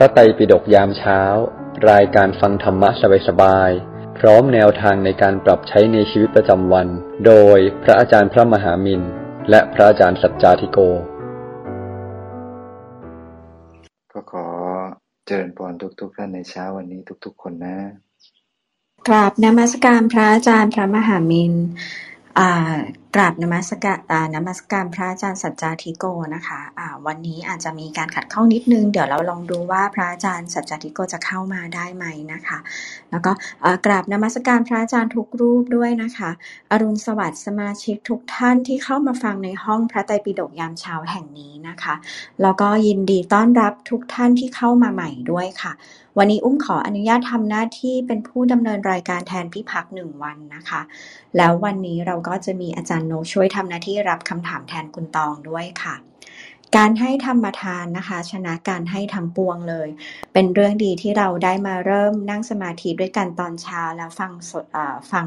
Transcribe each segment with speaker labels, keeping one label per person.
Speaker 1: พระไตรปิฎกยามเช้า รายการฟังธรรมะสบายๆพร้อมแนวทางในการปรับใช้ในชีวิตประจำวัน โดยพระอาจารย์พระมหามินและพระอาจารย์สัจจาธิโก
Speaker 2: ก็ขอเจริญพรทุกๆท่านในเช้าวันนี้ทุกๆคนนะ
Speaker 3: กราบนมัสการพระอาจารย์พระมหามินอ่ากราบนมัสการนมัสการพระอาจารย์สัจจาธิโกนะคะอ่าวันนี้อาจจะมีการขัดข้องนิดนึง เดี๋ยวเราลองดูว่าพระอาจารย์สัจจาธิโกจะเข้ามาได้ไหมนะคะ แล้วก็กราบนมัสการพระอาจารย์ทุกรูปด้วยนะคะ อรุณสวัสดิ์สมาชิกทุกท่านที่เข้ามาฟังในห้องพระไตรปิฎกยามเช้าแห่งนี้นะคะ แล้วก็ยินดีต้อนรับทุกท่านที่เข้ามาใหม่ด้วยค่ะ วันนี้อุ้มขออนุญาตทำหน้าที่เป็นผู้ดำเนินรายการแทนพี่พักหนึ่งวันนะคะ แล้ววันนี้เราก็จะมีอาจารย์โนช่วยทำหน้าที่รับคำถามแทนคุณตองด้วยค่ะ การให้ธรรมทานนะคะ ชนะการให้ทั้งปวงเลย เป็นเรื่องดีที่เราได้มาเริ่มนั่งสมาธิด้วยกันตอนเช้าแล้วฟังสดฟัง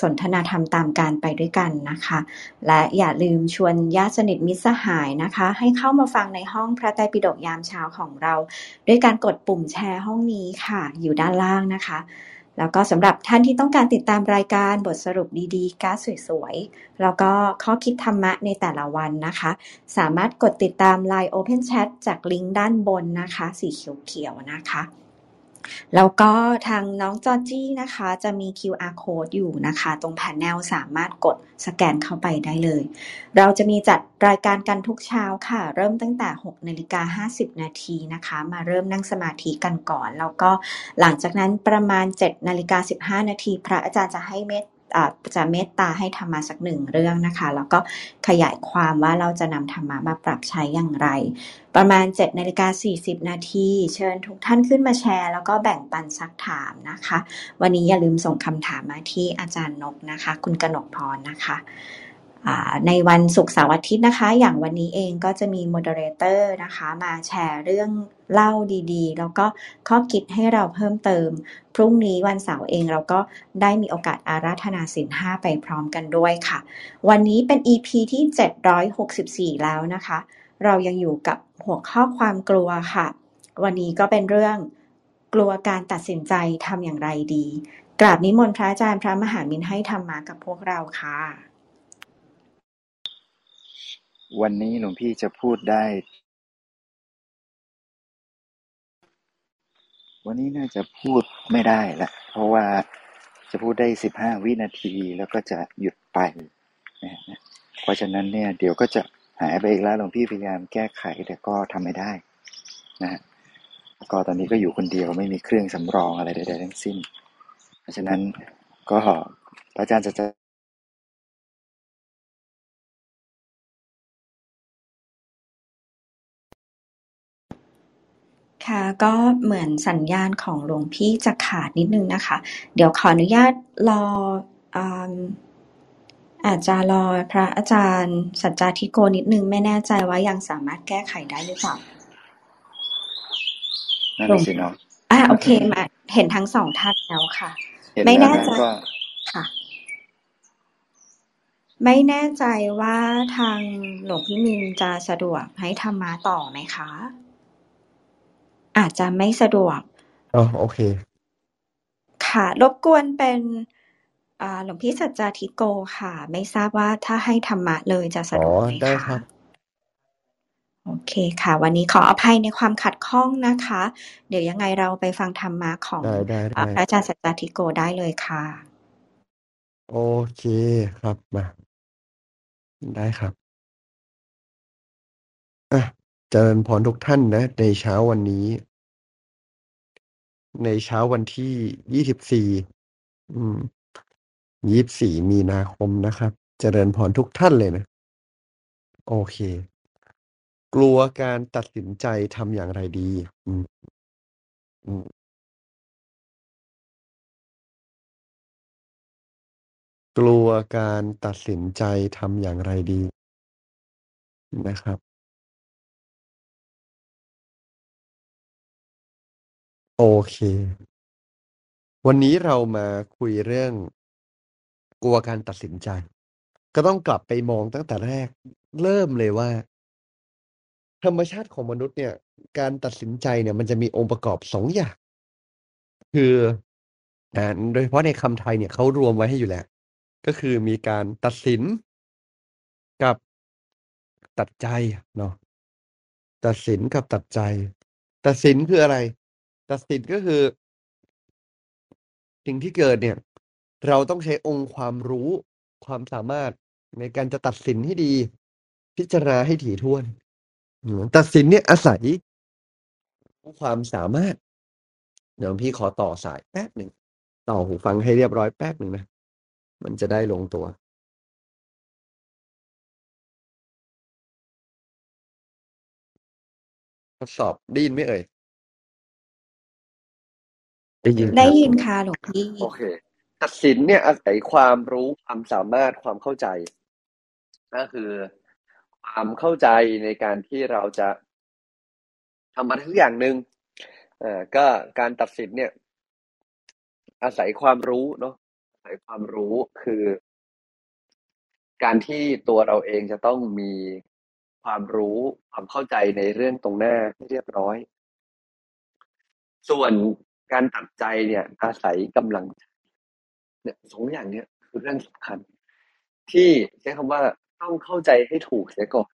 Speaker 3: สนทนาธรรมตามการไปด้วยกันนะคะ และอย่าลืมชวนญาติสนิทมิตรสหายนะคะ ให้เข้ามาฟังในห้องพระไตรปิฎกยามเช้าของเรา ด้วยการกดปุ่มแชร์ห้องนี้ค่ะ อยู่ด้านล่างนะคะ แล้วก็สำหรับท่านที่ต้องการติดตามรายการบทสรุปดีๆการสวยๆ แล้วก็ข้อคิดธรรมะในแต่ละวันนะคะ สามารถกดติดตาม Line Open Chat จากลิงก์ด้านบนนะคะ สีเขียวๆนะคะ แล้วก็ทางน้องจอจี้นะคะ จะมี QR code อยู่นะคะ ตรงแผนแนลสามารถกดสแกนเข้าไปได้เลย เราจะมีจัดรายการกันทุกเช้าค่ะ เริ่มตั้งแต่ 6นาฬิกา50 นาทีนะคะ มาเริ่มนั่งสมาธิกันก่อน แล้วก็หลังจากนั้นประมาณ 7นาฬิกา15 นาที พระอาจารย์จะให้เมต จะเมตตาให้ธรรมะสักหนึ่งเรื่องนะคะ แล้วก็ขยายความว่าเราจะนำธรรมะมาปรับใช้อย่างไร ประมาณ7นาฬิกา40 นาทีเชิญทุกท่านขึ้นมาแชร์ แล้วก็แบ่งปันซักถามนะคะ วันนี้อย่าลืมส่งคำถามมาที่อาจารย์นกนะคะ คุณกนกพรนะคะ ในวันศุกร์เสาร์อาทิตย์นะคะ อย่างวันนี้เองก็จะมี moderator นะคะ มาแชร์เรื่องเล่าดีๆ แล้วก็ข้อคิดให้เราเพิ่มเติม พรุ่งนี้วันเสาร์เองเราก็ได้มีโอกาสอาราธนาสินห้าไปพร้อมกันด้วยค่ะ วันนี้เป็น EP ที่ 764 แล้วนะคะ เรายังอยู่กับหัวข้อความกลัวค่ะ วันนี้ก็เป็นเรื่องกลัวการตัดสินใจทำอย่างไรดี กราบนิมนต์พระอาจารย์พระมหามินให้ธรรมะกับพวกเราค่ะ
Speaker 2: วันนี้หลวงพี่จะพูดได้ วันนี้น่าจะพูดไม่ได้ละเพราะว่าจะพูดได้สิบห้าวินาทีแล้วก็จะหยุดไปนะฮะเพราะฉะนั้นเนี่ยเดี๋ยวก็จะหายไปอีกแล้วหลวงพี่พยายามแก้ไขแต่ก็ทำไม่ได้นะฮะก็ตอนนี้ก็อยู่คนเดียวไม่มีเครื่องสำรองอะไรใดๆทั้งสิ้น เพราะฉะนั้นก็พระอาจารย์จะ
Speaker 3: ค่ะก็เหมือนสัญญาณของหลวงพี่จะขาดนิดนึงนะคะ เดี๋ยวขออนุญาตรออืมอาจจะรอพระอาจารย์ สัจจาธิโกนิดนึง ไม่แน่ใจว่ายังสามารถแก้ไขได้หรือเปล่า
Speaker 2: นั่น
Speaker 3: หลว
Speaker 2: น่ะ
Speaker 3: ง
Speaker 2: สิเนาะ
Speaker 3: อ่าโอเคมาเห็นทั้งสองท่านแล้วค่ะ
Speaker 2: เห็น
Speaker 3: ไม่
Speaker 2: แล้ว
Speaker 3: แน่
Speaker 2: นะ
Speaker 3: ใจ
Speaker 2: ก็
Speaker 3: ค่ะ ไม่แน่ใจว่าทางหลวงพี่มินจะสะดวกให้ธรรมะต่อไหมคะ อาจจะไม่สะดวก
Speaker 4: อ๋อโอเค
Speaker 3: ค่ะ รบกวนเป็นอ่าหลวงพี่สัจจาธิโกค่ะ ไม่ทราบว่าถ้าให้ธรรมะเลยจะสะ
Speaker 4: อ๋
Speaker 3: ด
Speaker 4: อ
Speaker 3: วกไหม
Speaker 4: ได้
Speaker 3: คะ
Speaker 4: ครับ
Speaker 3: โอเคค่ะ วันนี้ขออภัยในความขัดข้องนะคะ เดี๋ยวยังไงเราไปฟังธรรมะของ
Speaker 4: ได้ได้
Speaker 3: อ่า
Speaker 4: ได้
Speaker 3: พระอาจารย์สัจจาธิโกได้เลยค่ะ
Speaker 4: โอเคครับมาได้ครับอะเจริญพรทุกท่านนะ ในเช้าวันนี้ ในเช้าวันที่ยี่สิบสี่อืมยี่สิบสี่มีนาคมนะครับ เจริญพรทุกท่านเลยนะ โอเค กลัวการตัดสินใจทำอย่างไรดี อืมอืมกลัวการตัดสินใจทำอย่างไรดีนะครับ โอเค วันนี้เรามาคุยเรื่อง กลัวการตัดสินใจ ก็ต้องกลับไปมองตั้งแต่แรก เริ่มเลยว่า
Speaker 5: ธรรมชาติของมนุษย์เนี่ย การตัดสินใจเนี่ย มันจะมีองค์ประกอบสองอย่าง คืออ่าโดยเฉพาะในคำไทยเนี่ยเขารวมไว้ให้อยู่แล้ว ก็คือมีการตัดสินกับตัดใจเนาะตัดสินกับตัดใจ ตัดสินคืออะไร ตัดสินก็คือ สิ่งที่เกิดเนี่ย เราต้องใช้องค์ความรู้ความสามารถในการจะตัดสินให้ดี พิจารณาให้ถี่ถ้วน ตัดสินเนี่ยอาศัยความสามารถ เดี๋ยวพี่ขอต่อสายแป๊บหนึ่ง ต่อหูฟังให้เรียบร้อยแป๊บหนึ่งนะ มันจะได้ลงตัวทดสอบได้ยินไหมเอ่ย
Speaker 4: ได้ยินค
Speaker 3: ได้
Speaker 4: รับ
Speaker 3: ยินค่ะหลวงพี่
Speaker 5: โอเคตัดสินเนี่ยอาศัยความรู้ความสามารถความเข้าใจ ก็คือ ความเข้าใจในการที่เราจะทำอะไรทุกอย่างหนึ่งอ่าก็การตัดสินเนี่ย อาศัยความรู้เนาะอาศัยความรู้คือ การที่ตัวเราเองจะต้องมีความรู้ความเข้าใจในเรื่องตรงหน้าให้เรียบร้อย ส่วน การตัดใจเนี่ย อาศัยกำลังใจเนี่ยสองอย่างเนี้ยคือเรื่องสำคัญ ที่ใช้คำว่าต้องเข้าใจให้ถูกเสียก่อน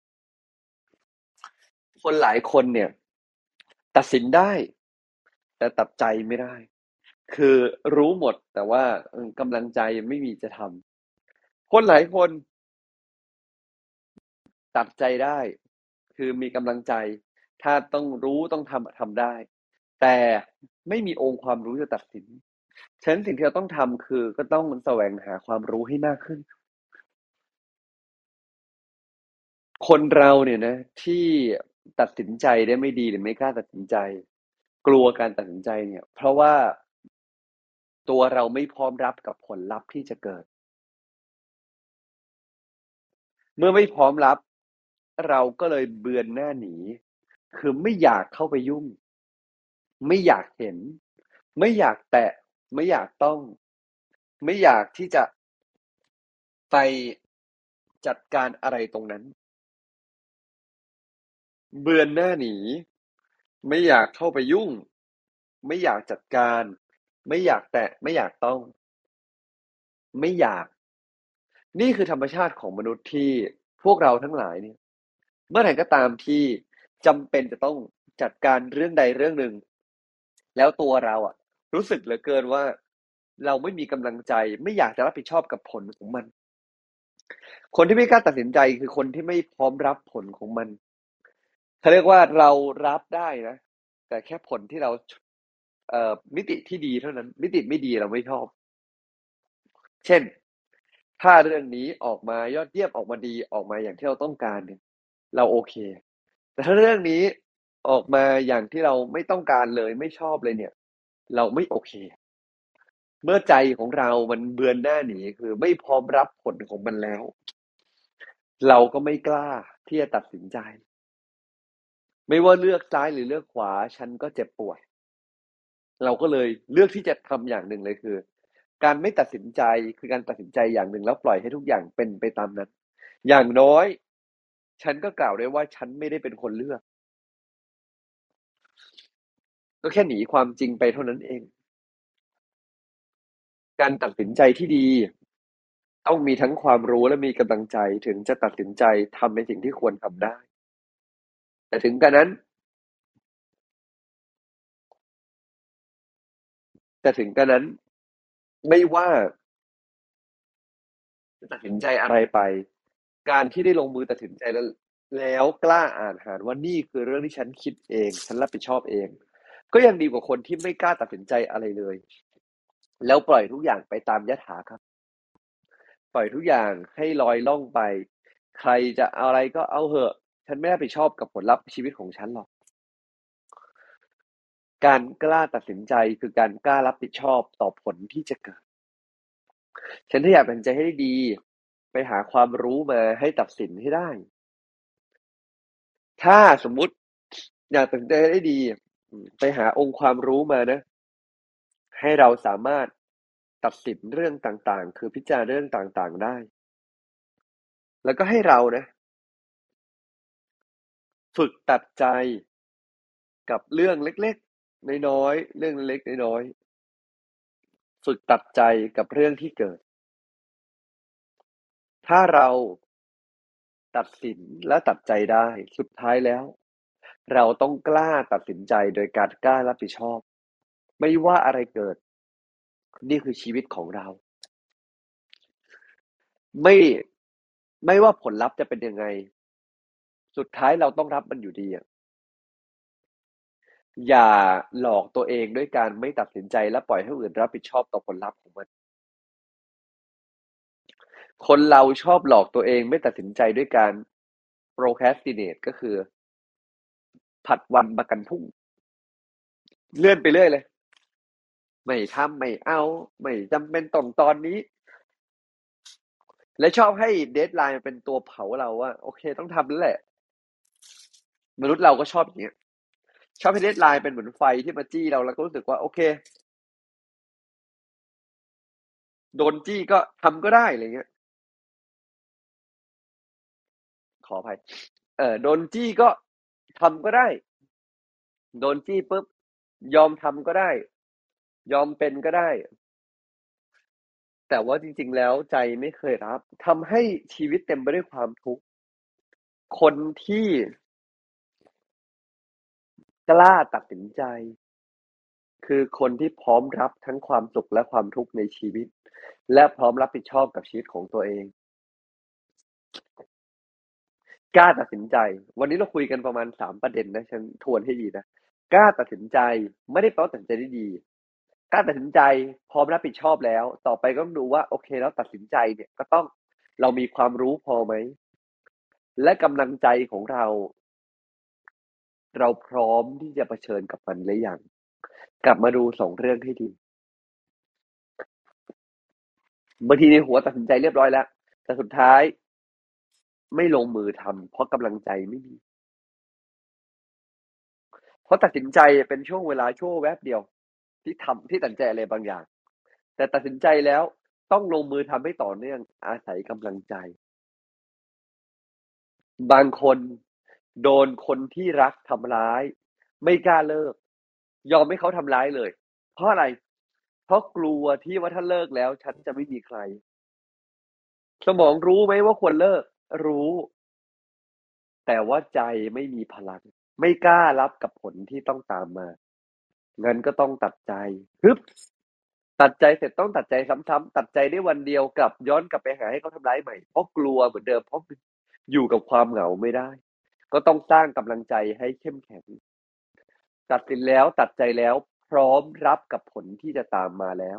Speaker 5: คนหลายคนเนี่ย ตัดสินได้ แต่ตัดใจไม่ได้ คือรู้หมดแต่ว่ากำลังใจไม่มีจะทำคนหลายคน ตัดใจได้ คือมีกำลังใจ ถ้าต้องรู้ต้องทำทำได้ แต่ไม่มีองค์ความรู้จะตัดสินฉะนั้นสิ่งที่เราต้องทำคือก็ต้องแสวงหาความรู้ให้มากขึ้น คนเราเนี่ยนะ ที่ตัดสินใจได้ไม่ดีหรือไม่กล้าตัดสินใจ กลัวการตัดสินใจเนี่ย เพราะว่าตัวเราไม่พร้อมรับกับผลลัพธ์ที่จะเกิด เมื่อไม่พร้อมรับ เราก็เลยเบือนหน้าหนี คือไม่อยากเข้าไปยุ่ง ไม่อยากเห็น ไม่อยากแตะ ไม่อยากต้อง ไม่อยากที่จะไปจัดการอะไรตรงนั้น เบือนหน้าหนี ไม่อยากเข้าไปยุ่ง ไม่อยากจัดการ ไม่อยากแตะ ไม่อยากต้อง ไม่อยาก นี่คือธรรมชาติของมนุษย์ที่พวกเราทั้งหลายเนี่ย เมื่อไหร่ก็ตามที่จำเป็นจะต้องจัดการเรื่องใดเรื่องหนึ่ง แล้วตัวเราอะ รู้สึกเหลือเกินว่า เราไม่มีกำลังใจ ไม่อยากจะรับผิดชอบกับผลของมัน คนที่ไม่กล้าตัดสินใจคือคนที่ไม่พร้อมรับผลของมันเขาเรียกว่าเรารับได้นะแต่แค่ผลที่เราเอ่อมิติที่ดีเท่านั้น มิติไม่ดีเราไม่ชอบ เช่น ถ้าเรื่องนี้ออกมายอดเยี่ยมออกมาดีออกมาอย่างที่เราต้องการเนี่ยเราโอเค แต่ถ้าเรื่องนี้ ออกมาอย่างที่เราไม่ต้องการเลยไม่ชอบเลยเนี่ย เราไม่โอเค เมื่อใจของเรามันเบือนหน้าหนีคือไม่พร้อมรับผลของมันแล้ว เราก็ไม่กล้าที่จะตัดสินใจ ไม่ว่าเลือกซ้ายหรือเลือกขวา ฉันก็เจ็บปวด เราก็เลยเลือกที่จะทำอย่างหนึ่งเลยคือ การไม่ตัดสินใจคือการตัดสินใจอย่างหนึ่งแล้วปล่อยให้ทุกอย่างเป็นไปตามนั้น อย่างน้อย ฉันก็กล่าวได้ว่าฉันไม่ได้เป็นคนเลือก ก็แค่หนีความจริงไปเท่านั้นเอง การตัดสินใจที่ดี ต้องมีทั้งความรู้และมีกำลังใจถึงจะตัดสินใจทำในสิ่งที่ควรทำได้ แต่ถึงกระนั้น แต่ถึงกระนั้น ไม่ว่าจะตัดสินใจอะไรไป การที่ได้ลงมือตัดสินใจแล้วแล้วกล้าอ่านหารว่านี่คือเรื่องที่ฉันคิดเอง ฉันรับผิดชอบเอง ก็ยังดีกว่าคนที่ไม่กล้าตัดสินใจอะไรเลย แล้วปล่อยทุกอย่างไปตามยถาครับ ปล่อยทุกอย่างให้ลอยล่องไป ใครจะเอาอะไรก็เอาเหอะ ฉันไม่รับผิดชอบกับผลลัพธ์ชีวิตของฉันหรอก การกล้าตัดสินใจคือการกล้ารับผิดชอบต่อผลที่จะเกิด ฉันถ้าอยากตัดสินใจให้ดี ไปหาความรู้มาให้ตัดสินให้ได้ ถ้าสมมุติอยากตัดสินใจได้ดี ไปหาองค์ความรู้มานะ ให้เราสามารถตัดสินเรื่องต่างๆ คือพิจารณาเรื่องต่างๆได้ แล้วก็ให้เรานะ ฝึกตัดใจกับเรื่องเล็กๆ น้อยๆ เรื่องเล็กๆ น้อยๆ ฝึกตัดใจกับเรื่องที่เกิด ถ้าเราตัดสินและตัดใจได้ สุดท้ายแล้ว เราต้องกล้าตัดสินใจโดยการกล้ารับผิดชอบ ไม่ว่าอะไรเกิด นี่คือชีวิตของเรา ไม่ไม่ว่าผลลัพธ์จะเป็นยังไง สุดท้ายเราต้องรับมันอยู่ดีอย่าหลอกตัวเองด้วยการไม่ตัดสินใจและปล่อยให้อื่นรับผิดชอบต่อผลลัพธ์ของมัน คนเราชอบหลอกตัวเองไม่ตัดสินใจด้วยการ procrastinate ก็คือ ผัดวันประกันพรุ่ง เลื่อนไปเรื่อยเลย ไม่ทำไม่เอา ไม่จำเป็นต้องตอนนี้ และชอบให้เดทไลน์เป็นตัวเผาเราว่า โอเค ต้องทำแล้วแหละ มนุษย์เราก็ชอบอย่างเงี้ย ชอบให้เดทไลน์เป็นเหมือนไฟที่มาจี้เราแล้วก็รู้สึกว่า โอเคโดนจี้ก็ทำก็ได้อะไรเงี้ย ขออภัย เออโดนจี้ก็ ทำก็ได้ โดนจี้ปุ๊บยอมทำก็ได้ ยอมเป็นก็ได้ แต่ว่าจริง ๆ แล้วใจไม่เคยรับทำให้ชีวิตเต็มไปด้วยความทุกข์คนที่กล้าตัดสินใจ คือคนที่พร้อมรับทั้งความสุขและความทุกข์ในชีวิต และพร้อมรับผิดชอบกับชีวิตของตัวเอง กล้าตัดสินใจ วันนี้เราคุยกันประมาณสามประเด็นนะฉันทวนให้ดีนะกล้าตัดสินใจ ไม่ได้แปลว่าตัดสินใจได้ดีกล้าตัดสินใจพร้อมรับผิดชอบแล้ว ต่อไปก็ต้องดูว่าโอเคแล้วตัดสินใจเนี่ยก็ต้องเรามีความรู้พอไหม และกำลังใจของเรา เราพร้อมที่จะเผชิญกับมันหรือยังกลับมาดูสองเรื่องให้ดีบางทีในหัวตัดสินใจเรียบร้อยแล้วแต่สุดท้าย ไม่ลงมือทำเพราะกำลังใจไม่มี เพราะตัดสินใจเป็นช่วงเวลาช่วงแวบเดียว ที่ทำที่ตัดสินใจอะไรบางอย่าง แต่ตัดสินใจแล้วต้องลงมือทำให้ต่อเนื่องอาศัยกำลังใจ บางคนโดนคนที่รักทำร้าย ไม่กล้าเลิก ยอมให้เขาทำร้ายเลย เพราะอะไร เพราะกลัวที่ว่าถ้าเลิกแล้ว ฉันจะไม่มีใคร สมองรู้ไหมว่าควรเลิก รู้ แต่ว่าใจไม่มีพลัง ไม่กล้ารับกับผลที่ต้องตามมาเงั้นก็ต้องตัดใจฮึบตัดใจเสร็จต้องตัดใจซ้ำๆตัดใจได้วันเดียวกลับย้อนกลับไปหาให้เขาทำร้ายใหม่เพราะกลัวเหมือนเดิมเพราะอยู่กับความเหงาไม่ได้ ก็ต้องสร้างกำลังใจให้เข้มแข็ง ตัดสินแล้วตัดใจแล้วพร้อมรับกับผลที่จะตามมาแล้ว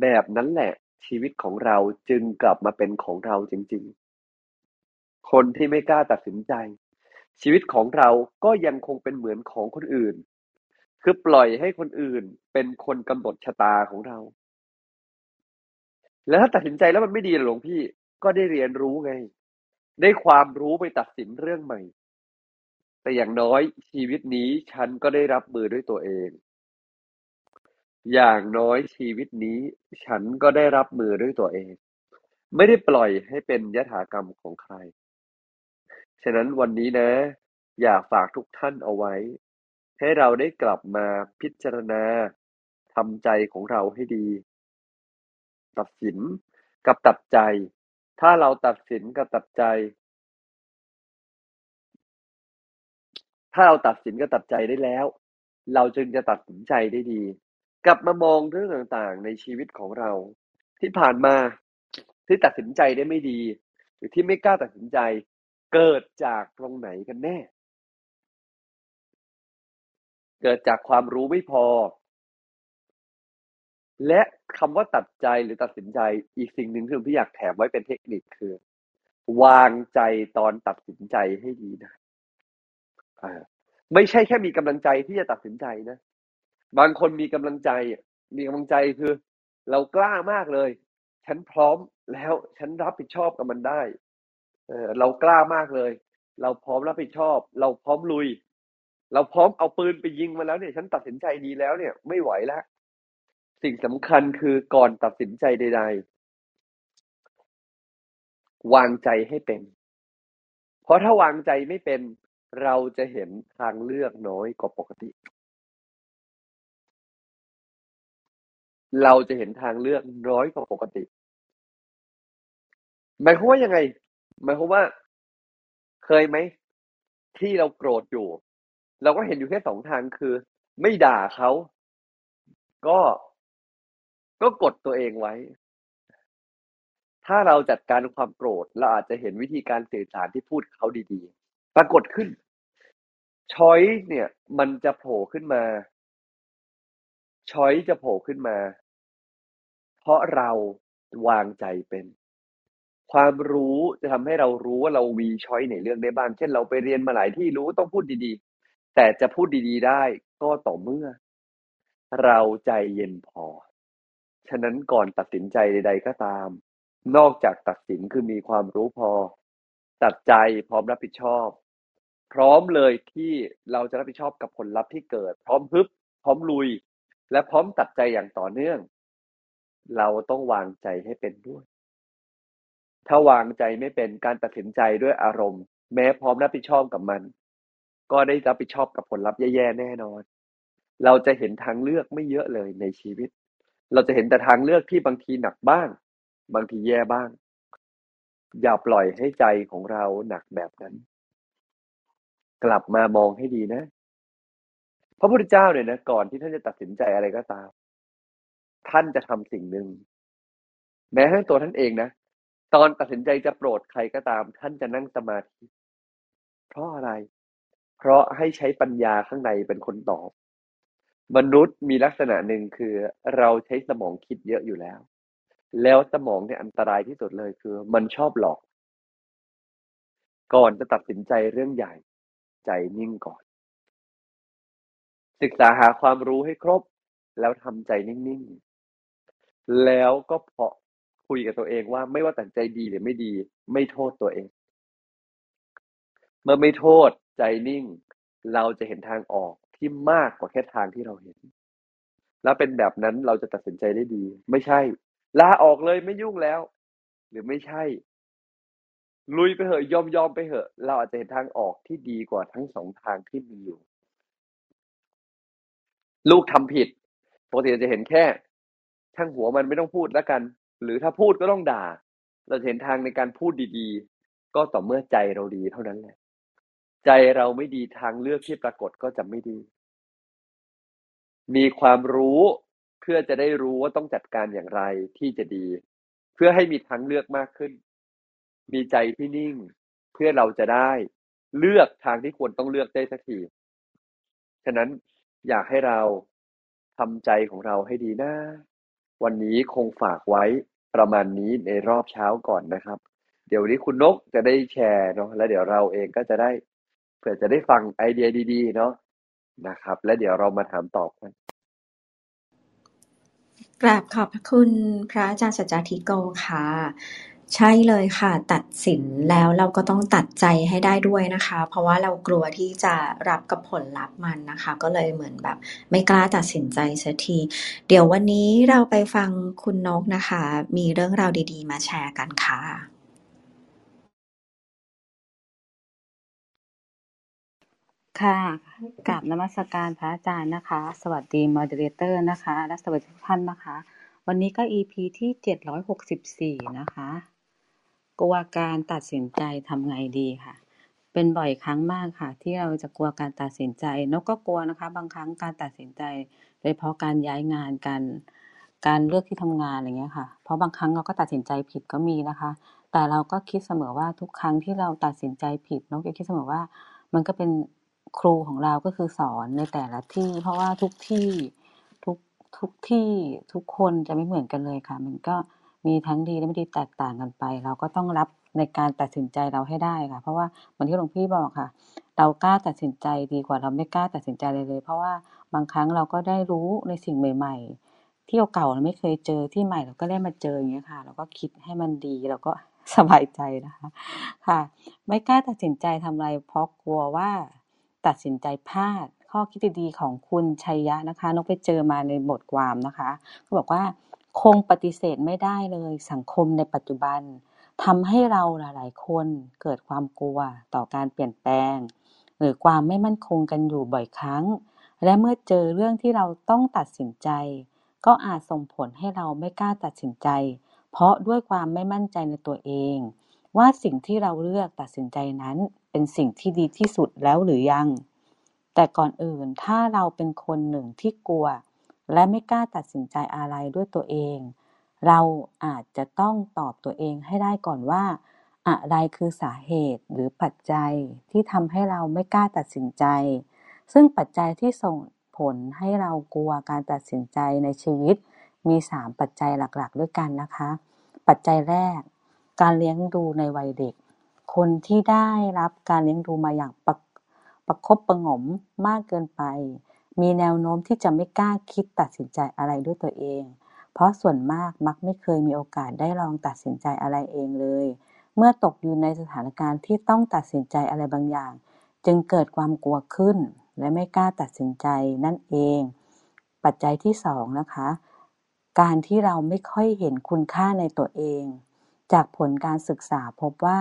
Speaker 5: แบบนั้นแหละชีวิตของเราจึงกลับมาเป็นของเราจริงๆ คนที่ไม่กล้าตัดสินใจ ชีวิตของเราก็ยังคงเป็นเหมือนของคนอื่น คือปล่อยให้คนอื่นเป็นคนกำหนดชะตาของเรา แล้วถ้าตัดสินใจแล้วมันไม่ดีหลวงพี่ก็ได้เรียนรู้ไง ได้ความรู้ไปตัดสินเรื่องใหม่ แต่อย่างน้อยชีวิตนี้ฉันก็ได้รับมือด้วยตัวเอง อย่างน้อยชีวิตนี้ ฉันก็ได้รับมือด้วยตัวเอง ไม่ได้ปล่อยให้เป็นยถากรรมของใคร ฉะนั้นวันนี้นะ อยากฝากทุกท่านเอาไว้ ให้เราได้กลับมาพิจารณาทำใจของเราให้ดี ตัดสินกับตัดใจ ถ้าเราตัดสินกับตัดใจ ถ้าเราตัดสินกับตัดใจได้แล้ว เราจึงจะตัดสินใจได้ดี กลับมามองเรื่องต่างๆ ในชีวิตของเรา ที่ผ่านมาที่ตัดสินใจได้ไม่ดี หรือที่ไม่กล้าตัดสินใจ เกิดจากตรงไหนกันแน่ เกิดจากความรู้ไม่พอ และคำว่าตัดใจหรือตัดสินใจอีกสิ่งหนึ่งที่ผมพี่อยากแถมไว้เป็นเทคนิคคือ วางใจตอนตัดสินใจให้ดีนะไม่ใช่แค่มีกำลังใจที่จะตัดสินใจนะ บางคนมีกำลังใจ มีกำลังใจคือ เรากล้ามากเลย ฉันพร้อมแล้วฉันรับผิดชอบกับมันได้ เออเรากล้ามากเลย เราพร้อมรับผิดชอบ เราพร้อมลุย เราพร้อมเอาปืนไปยิงมาแล้วเนี่ยฉันตัดสินใจดีแล้วเนี่ย ไม่ไหวแล้วสิ่งสำคัญคือก่อนตัดสินใจใด ๆ วางใจให้เป็น เพราะถ้าวางใจไม่เป็น เราจะเห็นทางเลือกน้อยกว่าปกติ เราจะเห็นทางเลือกน้อยกว่าปกติหมายความว่ายังไง หมายความว่า เคยไหมที่เราโกรธอยู่ เราก็เห็นอยู่แค่สองทางคือ ไม่ด่าเขาก็ก็กดตัวเองไว้ ถ้าเราจัดการความโกรธเราอาจจะเห็นวิธีการสื่อสารที่พูดเขาดีๆ ปรากฏขึ้นช้อยเนี่ย มันจะโผล่ขึ้นมาช้อยจะโผล่ขึ้นมา เพราะเราวางใจเป็น ความรู้จะทำให้เรารู้ว่าเรามีช้อยในเรื่องได้บ้าง เช่นเราไปเรียนมาหลายที่รู้ต้องพูดดีๆ แต่จะพูดดีๆได้ก็ต่อเมื่อ เราใจเย็นพอ ฉะนั้นก่อนตัดสินใจใด ๆ ก็ตาม นอกจากตัดสินคือมีความรู้พอ ตัดใจพร้อมรับผิดชอบ พร้อมเลยที่เราจะรับผิดชอบกับผลลัพธ์ที่เกิด พร้อมฮึบพร้อมลุย และพร้อมตัดใจอย่างต่อเนื่อง เราต้องวางใจให้เป็นด้วย ถ้าวางใจไม่เป็นการตัดสินใจด้วยอารมณ์ แม้พร้อมรับผิดชอบกับมัน ก็ได้รับผิดชอบกับผลลัพธ์แย่ๆแน่นอน เราจะเห็นทางเลือกไม่เยอะเลยในชีวิต เราจะเห็นแต่ทางเลือกที่บางทีหนักบ้าง บางทีแย่บ้าง อย่าปล่อยให้ใจของเราหนักแบบนั้น กลับมามองให้ดีนะพระพุทธเจ้าเนี่ยนะก่อนที่ท่านจะตัดสินใจอะไรก็ตาม ท่านจะทำสิ่งหนึ่งแม้ทั้งตัวท่านเองนะ ตอนตัดสินใจจะโปรดใครก็ตาม ท่านจะนั่งสมาธิ เพราะอะไร เพราะให้ใช้ปัญญาข้างในเป็นคนตอบ มนุษย์มีลักษณะหนึ่งคือเราใช้สมองคิดเยอะอยู่แล้ว แล้วสมองเนี่ยอันตรายที่สุดเลยคือ มันชอบหลอก ก่อนจะตัดสินใจเรื่องใหญ่ ใจนิ่งก่อน ศึกษาหาความรู้ให้ครบ แล้วทำใจนิ่งๆ แล้วก็เพาะ คุยกับตัวเองว่าไม่ว่าตัดใจดีหรือไม่ดี ไม่โทษตัวเอง เมื่อไม่โทษใจนิ่ง เราจะเห็นทางออกที่มากกว่าแค่ทางที่เราเห็น แล้วเป็นแบบนั้นเราจะตัดสินใจได้ดี ไม่ใช่ ลาออกเลยไม่ยุ่งแล้ว หรือไม่ใช่ ลุยไปเหอะยอมยอมไปเหอะ เราอาจจะเห็นทางออกที่ดีกว่าทั้งสองทางที่มีอยู่ ลูกทำผิดปกติจะเห็นแค่ช่างหัวมันไม่ต้องพูดแล้วกัน หรือถ้าพูดก็ต้องด่า เราเห็นทางในการพูดดีๆ ก็ต่อเมื่อใจเราดีเท่านั้นแหละ ใจเราไม่ดีทางเลือกที่ปรากฏก็จะไม่ดี มีความรู้เพื่อจะได้รู้ว่าต้องจัดการอย่างไรที่จะดี เพื่อให้มีทางเลือกมากขึ้น มีใจที่นิ่ง เพื่อเราจะได้เลือกทางที่ควรต้องเลือกได้สักที ฉะนั้นอยากให้เราทำใจของเราให้ดีนะ วันนี้คงฝากไว้ประมาณนี้ในรอบเช้าก่อนนะครับ เดี๋ยวนี้คุณนกจะได้แชร์เนาะแล้วเดี๋ยวเราเองก็จะได้เผื่อจะได้ฟังไอเดียดีๆ เนาะนะครับ และเดี๋ยวเรามาถามตอบกัน
Speaker 3: กราบขอบพระคุณพระอาจารย์สัจจาธิโกค่ะ ใช่เลยค่ะ ตัดสินแล้วเราก็ต้องตัดใจให้ได้ด้วยนะคะ เพราะว่าเรากลัวที่จะรับกับผลลัพธ์มันนะคะ ก็เลยเหมือนแบบ ไม่กล้าตัดสินใจเสียที เดี๋ยววันนี้เราไปฟังคุณนกนะคะ มีเรื่องราวดีๆ มาแชร์กันค่ะ
Speaker 6: ค่ะกราบนมัสการพระอาจารย์นะคะ สวัสดีมอดเรเตอร์นะคะ และสวัสดีทุกท่านนะคะ วันนี้ก็ EP ที่เจ็ดร้อยหกสิบสี่นะคะ กลัวการตัดสินใจทำไงดีค่ะ เป็นบ่อยครั้งมากค่ะ ที่เราจะกลัวการตัดสินใจนกก็กลัวนะคะ บางครั้งการตัดสินใจโดยเฉพาะการย้ายงานการการเลือกที่ทำงานอะไรเงี้ยค่ะ เพราะบางครั้งเราก็ตัดสินใจผิดก็มีนะคะ แต่เราก็คิดเสมอว่าทุกครั้งที่เราตัดสินใจผิดนกจะคิดเสมอว่ามันก็เป็นครูของเราก็คือสอนในแต่ละที่ เพราะว่าทุกที่ทุกทุกที่ทุกคนจะไม่เหมือนกันเลยค่ะ มันก็ มีทั้งดีและไม่ดีแตกต่างกันไป เราก็ต้องรับในการตัดสินใจเราให้ได้ค่ะ เพราะว่าเหมือนที่หลวงพี่บอกค่ะ เรากล้าตัดสินใจดีกว่าเราไม่กล้าตัดสินใจเลยเลย เพราะว่าบางครั้งเราก็ได้รู้ในสิ่งใหม่ ๆ ที่เก่าเราไม่เคยเจอที่ใหม่เราก็ได้มาเจออย่างเงี้ยค่ะ เราก็คิดให้มันดีเราก็สบายใจนะคะ ค่ะ ไม่กล้าตัดสินใจทำอะไร เพราะกลัวว่าตัดสินใจพลาดข้อคิดดีๆของคุณชัยยะนะคะนกไปเจอมาในบทความนะคะเขาบอกว่า คงปฏิเสธไม่ได้เลยสังคมในปัจจุบันทำให้เราหลาย ๆ คนเกิดความกลัวต่อการเปลี่ยนแปลง หรือความไม่มั่นคงกันอยู่บ่อยครั้ง และเมื่อเจอเรื่องที่เราต้องตัดสินใจ ก็อาจส่งผลให้เราไม่กล้าตัดสินใจ เพราะด้วยความไม่มั่นใจในตัวเอง ว่าสิ่งที่เราเลือกตัดสินใจนั้นเป็นสิ่งที่ดีที่สุดแล้วหรือยัง แต่ก่อนอื่นถ้าเราเป็นคนหนึ่งที่กลัว และไม่กล้าตัดสินใจอะไรด้วยตัวเอง เราอาจจะต้องตอบตัวเองให้ได้ก่อนว่า อะไรคือสาเหตุหรือปัจจัยที่ทำให้เราไม่กล้าตัดสินใจ ซึ่งปัจจัยที่ส่งผลให้เรากลัวการตัดสินใจในชีวิต มี 3 ปัจจัยหลักๆ ด้วยกันนะคะ ปัจจัยแรก การเลี้ยงดูในวัยเด็ก คนที่ได้รับการเลี้ยงดูมาอย่างประประคบประงมมากเกินไป มีแนวโน้มที่จะไม่กล้าคิดตัดสินใจอะไรด้วยตัวเอง เพราะส่วนมากมักไม่เคยมีโอกาสได้ลองตัดสินใจอะไรเองเลย เมื่อตกอยู่ในสถานการณ์ที่ต้องตัดสินใจอะไรบางอย่าง จึงเกิดความกลัวขึ้น และไม่กล้าตัดสินใจนั่นเอง ปัจจัยที่สองนะคะ การที่เราไม่ค่อยเห็นคุณค่าในตัวเอง จากผลการศึกษาพบว่า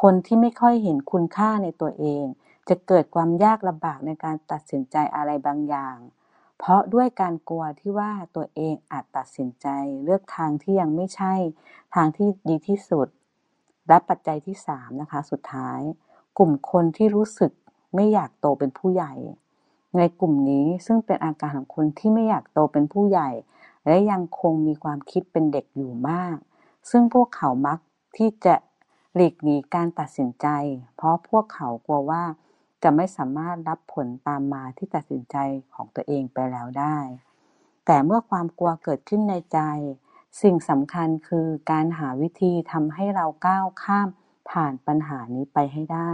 Speaker 6: คนที่ไม่ค่อยเห็นคุณค่าในตัวเอง จะเกิดความยากลำบากในการตัดสินใจอะไรบางอย่าง เพราะด้วยการกลัวที่ว่าตัวเองอาจตัดสินใจ เลือกทางที่ยังไม่ใช่ ทางที่ดีที่สุด และปัจจัยที่สามนะคะ สุดท้าย กลุ่มคนที่รู้สึกไม่อยากโตเป็นผู้ใหญ่ ในกลุ่มนี้ซึ่งเป็นอาการของคนที่ไม่อยากโตเป็นผู้ใหญ่ และยังคงมีความคิดเป็นเด็กอยู่มาก ซึ่งพวกเขามักที่จะหลีกหนีการตัดสินใจ เพราะพวกเขากลัวว่า จะไม่สามารถรับผลตามมาที่ตัดสินใจของตัวเองไปแล้วได้ แต่เมื่อความกลัวเกิดขึ้นในใจ สิ่งสำคัญคือการหาวิธีทำให้เราก้าวข้ามผ่านปัญหานี้ไปให้ได้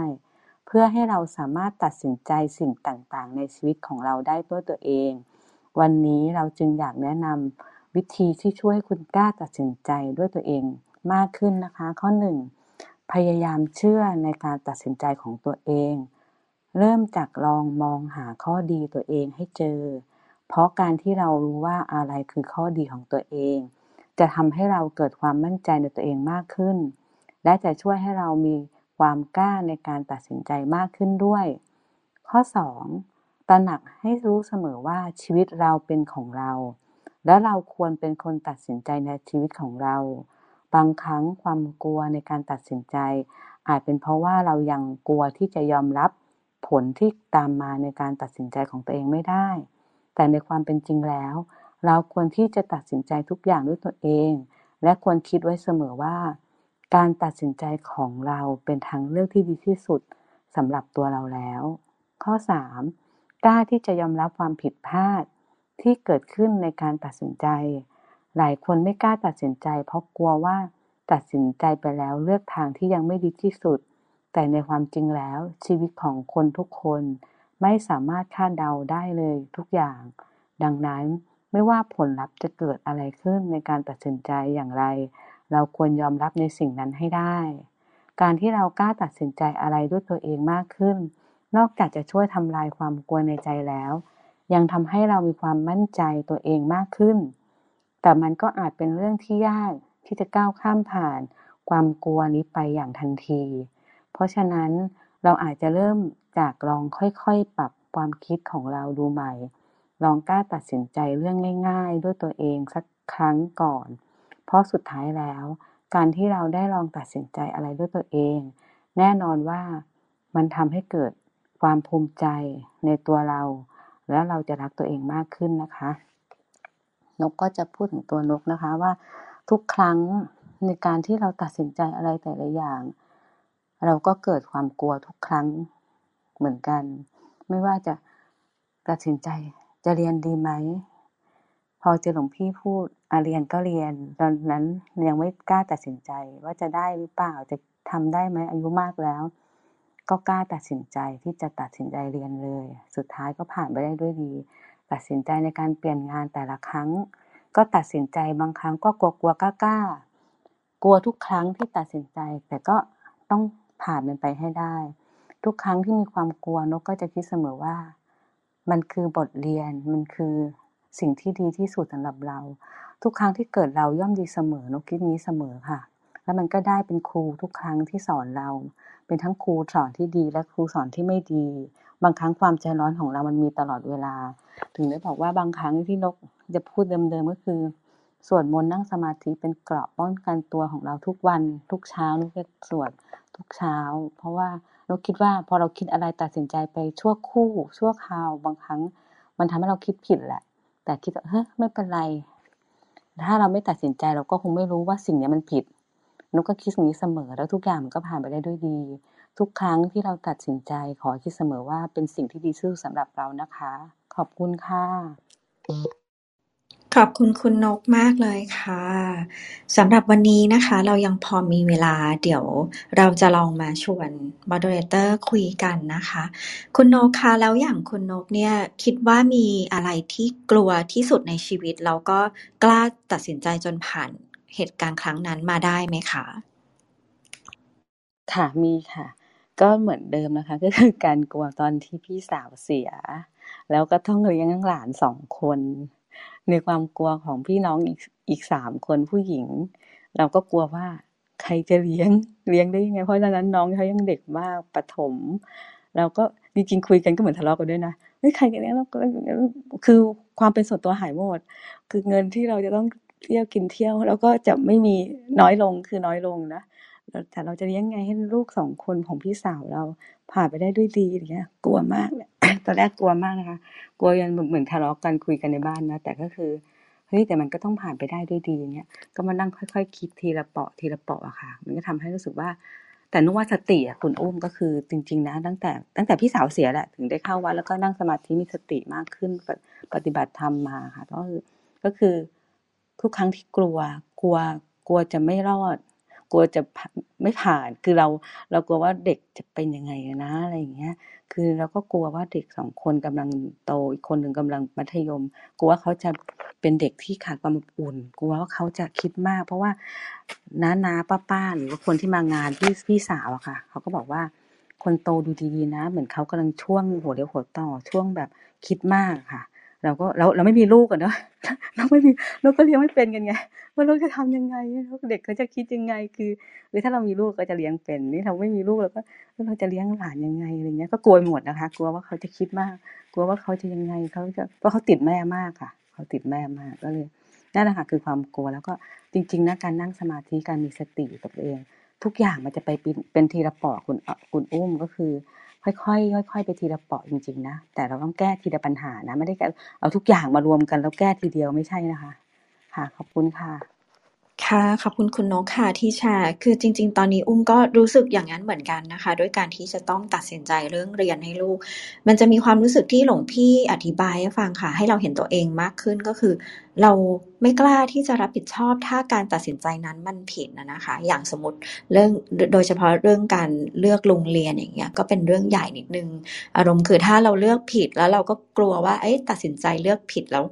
Speaker 6: เพื่อให้เราสามารถตัดสินใจสิ่งต่างๆ ในชีวิตของเราได้ด้วยตัวเอง วันนี้เราจึงอยากแนะนำวิธีที่ช่วยให้คุณกล้าตัดสินใจด้วยตัวเองมากขึ้นนะคะ ข้อหนึ่งพยายามเชื่อในการตัดสินใจของตัวเอง เริ่มจากลองมองหาข้อดีตัวเองให้เจอ เพราะการที่เรารู้ว่าอะไรคือข้อดีของตัวเอง จะทำให้เราเกิดความมั่นใจในตัวเองมากขึ้น และจะช่วยให้เรามีความกล้าในการตัดสินใจมากขึ้นด้วย ข้อ 2. ตระหนักให้รู้เสมอว่าชีวิตเราเป็นของเรา และเราควรเป็นคนตัดสินใจในชีวิตของเรา บางครั้งความกลัวในการตัดสินใจ อาจเป็นเพราะว่าเรายังกลัวที่จะยอมรับ ผลที่ตามมาในการตัดสินใจของตัวเองไม่ได้ แต่ในความเป็นจริงแล้ว เราควรที่จะตัดสินใจทุกอย่างด้วยตัวเอง และควรคิดไว้เสมอว่า การตัดสินใจของเราเป็นทางเลือกที่ดีที่สุดสำหรับตัวเราแล้ว ข้อ 3. กล้าที่จะยอมรับความผิดพลาดที่เกิดขึ้นในการตัดสินใจ หลายคนไม่กล้าตัดสินใจ เพราะกลัวว่าตัดสินใจไปแล้วเลือกทางที่ยังไม่ดีที่สุด แต่ในความจริงแล้ว ชีวิตของคนทุกคนไม่สามารถคาดเดาได้เลยทุกอย่าง ดังนั้นไม่ว่าผลลัพธ์จะเกิดอะไรขึ้นในการตัดสินใจอย่างไร เราควรยอมรับในสิ่งนั้นให้ได้ การที่เรากล้าตัดสินใจอะไรด้วยตัวเองมากขึ้น นอกจากจะช่วยทำลายความกลัวในใจแล้ว ยังทำให้เรามีความมั่นใจตัวเองมากขึ้น แต่มันก็อาจเป็นเรื่องที่ยากที่จะก้าวข้ามผ่าน ความกลัวนี้ไปอย่างทันที เพราะฉะนั้นเราอาจจะเริ่มจากลองค่อยๆ ปรับความคิดของเราดูใหม่ ลองกล้าตัดสินใจเรื่องง่าย ๆ ด้วยตัวเองสักครั้งก่อน เพราะสุดท้ายแล้ว การที่เราได้ลองตัดสินใจอะไรด้วยตัวเอง แน่นอนว่ามันทำให้เกิดความภูมิใจในตัวเรา แล้วเราจะรักตัวเองมากขึ้นนะคะ นกก็จะพูดถึงตัวนกนะคะว่า ทุกครั้งในการที่เราตัดสินใจอะไรแต่ละอย่าง เราก็เกิดความกลัวทุกครั้งเหมือนกัน ไม่ว่าจะตัดสินใจจะเรียนดีไหม พอเจอหลวงพี่พูดอาเรียนก็เรียน ตอนนั้นยังไม่กล้าตัดสินใจว่าจะได้หรือเปล่าจะทำได้ไหมอายุมากแล้ว ก็กล้าตัดสินใจที่จะตัดสินใจเรียนเลย สุดท้ายก็ผ่านไปได้ด้วยดี ตัดสินใจในการเปลี่ยนงานแต่ละครั้ง ก็ตัดสินใจบางครั้งก็กลัวกลัวกล้ากล้ากลัวทุกครั้งที่ตัดสินใจแต่ก็ต้อง ผ่านมันไปให้ได้ ทุกครั้งที่มีความกลัวนกก็จะคิดเสมอว่า มันคือบทเรียนมันคือสิ่งที่ดีที่สุดสำหรับเรา ทุกครั้งที่เกิดเราย่อมดีเสมอนกคิดนี้เสมอค่ะ แล้วมันก็ได้เป็นครูทุกครั้งที่สอนเรา เป็นทั้งครูสอนที่ดีและครูสอนที่ไม่ดี บางครั้งความใจร้อนของเรามันมีตลอดเวลา ถึงได้บอกว่าบางครั้งที่นกจะพูดเดิมๆก็คือ สวดมนต์นั่งสมาธิเป็นเกราะป้องกันตัวของเราทุกวัน ทุกเช้านุกจะสวดทุกเช้า เพราะว่าเราคิดว่าพอเราคิดอะไรตัดสินใจไปชั่วคู่ ชั่วคราวบางครั้ง มันทำให้เราคิดผิดแหละ แต่คิดว่าเฮ้ยไม่เป็นไร ถ้าเราไม่ตัดสินใจเราก็คงไม่รู้ว่าสิ่งนี้มันผิดนุกก็คิดอย่างนี้เสมอแล้วทุกอย่างมันก็ผ่านไปได้ด้วยดี ทุกครั้งที่เราตัดสินใจขอคิดเสมอว่าเป็นสิ่งที่ดีที่สุดสำหรับเรานะคะ ขอบคุณค่ะ
Speaker 3: ขอบคุณคุณนกมากเลยค่ะสำหรับวันนี้นะคะ เรายังพอมีเวลาเดี๋ยวเราจะลองมาชวนมอดเรเตอร์คุยกันนะคะ คุณนกคะแล้วอย่างคุณนกเนี่ยคิดว่ามีอะไรที่กลัวที่สุดในชีวิต แล้วก็กล้าตัดสินใจจนผ่านเหตุการณ์ครั้งนั้นมาได้ไหมคะ
Speaker 6: ค่ะมีค่ะ ก็เหมือนเดิมนะคะ ก็คือการกลัวตอนที่พี่สาวเสีย แล้วก็ต้องเลี้ยงหลานสองคน ในความกลัวของพี่น้องอีกอีกสามคนผู้หญิง เราก็กลัวว่าใครจะเลี้ยงเลี้ยงได้ยังไง เพราะตอนนั้นน้องเขายังเด็กมากปฐมเราก็จริงๆคุยกันก็เหมือนทะเลาะกันด้วยนะเฮ้ยใครจะเลี้ยงเราคือความเป็นส่วนตัวหายหมด คือเงินที่เราจะต้องเที่ยวกินเที่ยว แล้วก็จะไม่มีน้อยลงคือน้อยลงนะแต่เราจะเลี้ยงไงให้ลูกสองคนของพี่สาวเราผ่านไปได้ด้วยดีอย่างเงี้ย กลัวมากเลย ตอนแรกกลัวมากนะคะ กลัวยันเหมือนทะเลาะกันคุยกันในบ้านนะ แต่ก็คือเฮ้ยแต่มันก็ต้องผ่านไปได้ด้วยดีอย่างเงี้ยก็มานั่งค่อยๆคคิดทีละเปาะทีละเปาะอะค่ะ มันก็ทำให้รู้สึกว่า แต่นึกว่าสติอะคุณอุ้มก็คือจริง ๆ นะ ตั้งแต่ตั้งแต่พี่สาวเสียแหละ ถึงได้เข้าวัดแล้วก็นั่งสมาธิมีสติมากขึ้นปฏิบัติธรรมมาค่ะ ก็คือก็คือทุกครั้งที่กลัว กลัวกลัวจะไม่รอด กลัวจะไม่ผ่านคือเราเรากลัวว่าเด็กจะเป็นยังไงนะอะไรอย่างเงี้ย คือเราก็กลัวว่าเด็กสองคนกำลังโตอีกคนหนึ่งกำลังมัธยม กลัวว่าเขาจะเป็นเด็กที่ขาดความอบอุ่น กลัวว่าเขาจะคิดมาก เพราะว่าน้านาป้าป้าหรือว่าคนที่มางานพี่พี่สาวอะค่ะเขาก็บอกว่าคนโตดูดีๆนะ เหมือนเขากำลังช่วงหัวเดียวหัวต่อช่วงแบบคิดมากค่ะ เราก็เราเราไม่มีลูกอะเนาะเราไม่มีเราก็เลี้ยงไม่เป็นกันไงว่าเราจะทำยังไงเด็กเขาจะคิดยังไง คือหรือถ้าเรามีลูกก็จะเลี้ยงเป็นนี่เราไม่มีลูกเราก็เราจะเลี้ยงหลานยังไงอะไรเงี้ยก็กลัวหมดนะคะ กลัวว่าเขาจะคิดมาก กลัวว่าเขาจะยังไงเขาจะเพราะเขาติดแม่มากค่ะ เขาติดแม่มากก็เลยนั่นแหละค่ะคือความกลัวแล้วก็จริงๆนะการนั่งสมาธิการมีสติกับตัวเอง ทุกอย่างมันจะไปเป็นทีละปอคุณคุณอุ้มก็คือ ค่อยๆค่อย ๆ ไปทีละเปาะจริง ๆ นะ แต่เราต้องแก้ทีละปัญหานะ ไม่ได้เอาทุกอย่างมารวมกันแล้วแก้ทีเดียวไม่ใช่นะคะ ค่ะ ขอบคุณค่ะ
Speaker 3: ค่ะ ขอบคุณคุณนกค่ะที่แชร์ คือจริง ๆ ตอนนี้อุ้มก็รู้สึกอย่างนั้นเหมือนกันนะคะ ด้วยการที่จะต้องตัดสินใจเรื่องเรียนให้ลูก มันจะมีความรู้สึกที่หลวงพี่อธิบายให้ฟังค่ะ ให้เราเห็นตัวเองมากขึ้นก็คือ เราไม่กล้าที่จะรับผิดชอบถ้าการตัดสินใจนั้นมันผิดนะนะคะ อย่างสมมติเรื่องโดยเฉพาะเรื่องการเลือกโรงเรียนอย่างเงี้ยก็เป็นเรื่องใหญ่นิดนึง อารมณ์คือถ้าเราเลือกผิดแล้วเราก็กลัวว่าเอ้ตัดสินใจเลือกผิดแล้ว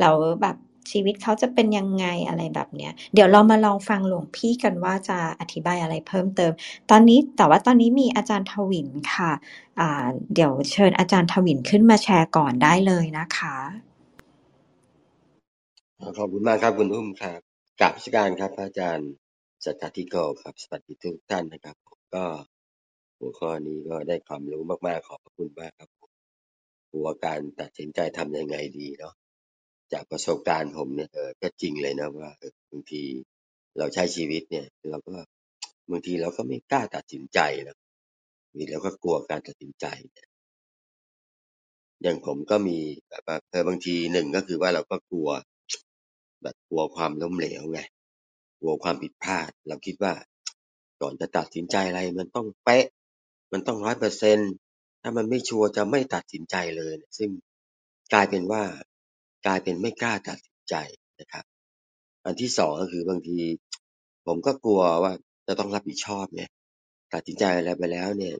Speaker 3: เราแบบ ชีวิตเขาจะเป็นยังไงอะไรแบบเนี้ย เดี๋ยวเรามาลองฟังหลวงพี่กันว่าจะอธิบายอะไรเพิ่มเติม ตอนนี้แต่ว่าตอนนี้มีอาจารย์ทวินค่ะะเดี๋ยวเชิญอาจารย์ทวินขึ้นมาแชร์ก่อนได้เลยนะคะ
Speaker 7: ขอบคุณมากครับคุณอุ้มครับกราบสการครับอาจารย์สัจติโกครับสวัสดีทุกท่านนะครับ ก็หัวข้อนี้ก็ได้ความรู้มากๆขอบคุณมากครับ หัวการตัดสินใจทำยังไงดีเนาะ จากประสบการณ์ผมเนี่ย เออ ก็จริงเลยนะว่าบางทีเราใช้ชีวิตเนี่ย เราก็ บางทีเราก็ไม่กล้าตัดสินใจนะมีเราก็กลัวการตัดสินใจเนี่ย อย่างผมก็มีแบบว่า เออ บางทีหนึ่งก็คือว่าเราก็กลัว แบบกลัวความล้มเหลวไง กลัวความผิดพลาด เราคิดว่า ก่อนจะตัดสินใจอะไรมันต้องเป๊ะ มันต้องร้อยเปอร์เซ็นถ้ามันไม่ชัวร์จะไม่ตัดสินใจเลย ซึ่งกลายเป็นว่า กลายเป็นไม่กล้าตัดสินใจนะครับ อันที่สองก็คือบางที ผมก็กลัวว่าจะต้องรับผิดชอบเนี่ย ตัดสินใจอะไรไปแล้วเนี่ย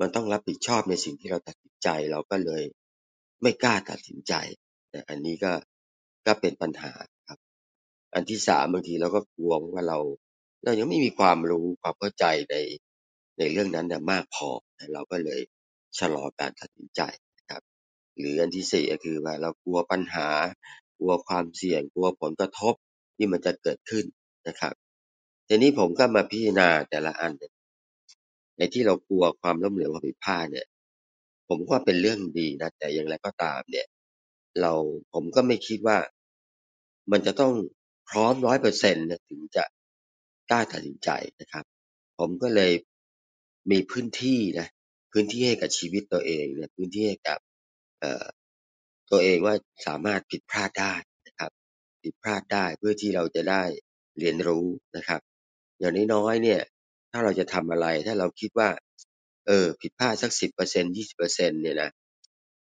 Speaker 7: มันต้องรับผิดชอบในสิ่งที่เราตัดสินใจเราก็เลยไม่กล้าตัดสินใจแต่อันนี้ก็ก็เป็นปัญหาครับ อันที่สามบางทีเราก็กลัวว่าเรา เรายังไม่มีความรู้ความเข้าใจในในเรื่องนั้นมากพอ เราก็เลยชะลอการตัดสินใจ หรืออันที่สี่ก็คือว่าเรากลัวปัญหา กลัวความเสี่ยง กลัวผลกระทบที่มันจะเกิดขึ้นนะครับ ทีนี้ผมก็มาพิจารณาแต่ละอัน ในที่เรากลัวความล้มเหลวความผิดพลาดเนี่ย ผมว่าเป็นเรื่องดีนะ แต่อย่างไรก็ตามเนี่ย เราผมก็ไม่คิดว่า มันจะต้องพร้อมร้อยเปอร์เซ็นต์ถึงจะกล้าตัดสินใจนะครับ ผมก็เลยมีพื้นที่นะ พื้นที่ให้กับชีวิตตัวเองเนี่ยพื้นที่ให้กับ ตัวเองว่าสามารถผิดพลาดได้นะครับ ผิดพลาดได้เพื่อที่เราจะได้เรียนรู้นะครับ อย่างน้อยๆเนี่ย ถ้าเราจะทำอะไรถ้าเราคิดว่า เออ ผิดพลาดสักสิบเปอร์เซ็นยี่สิบเปอร์เซ็นเนี่ยนะ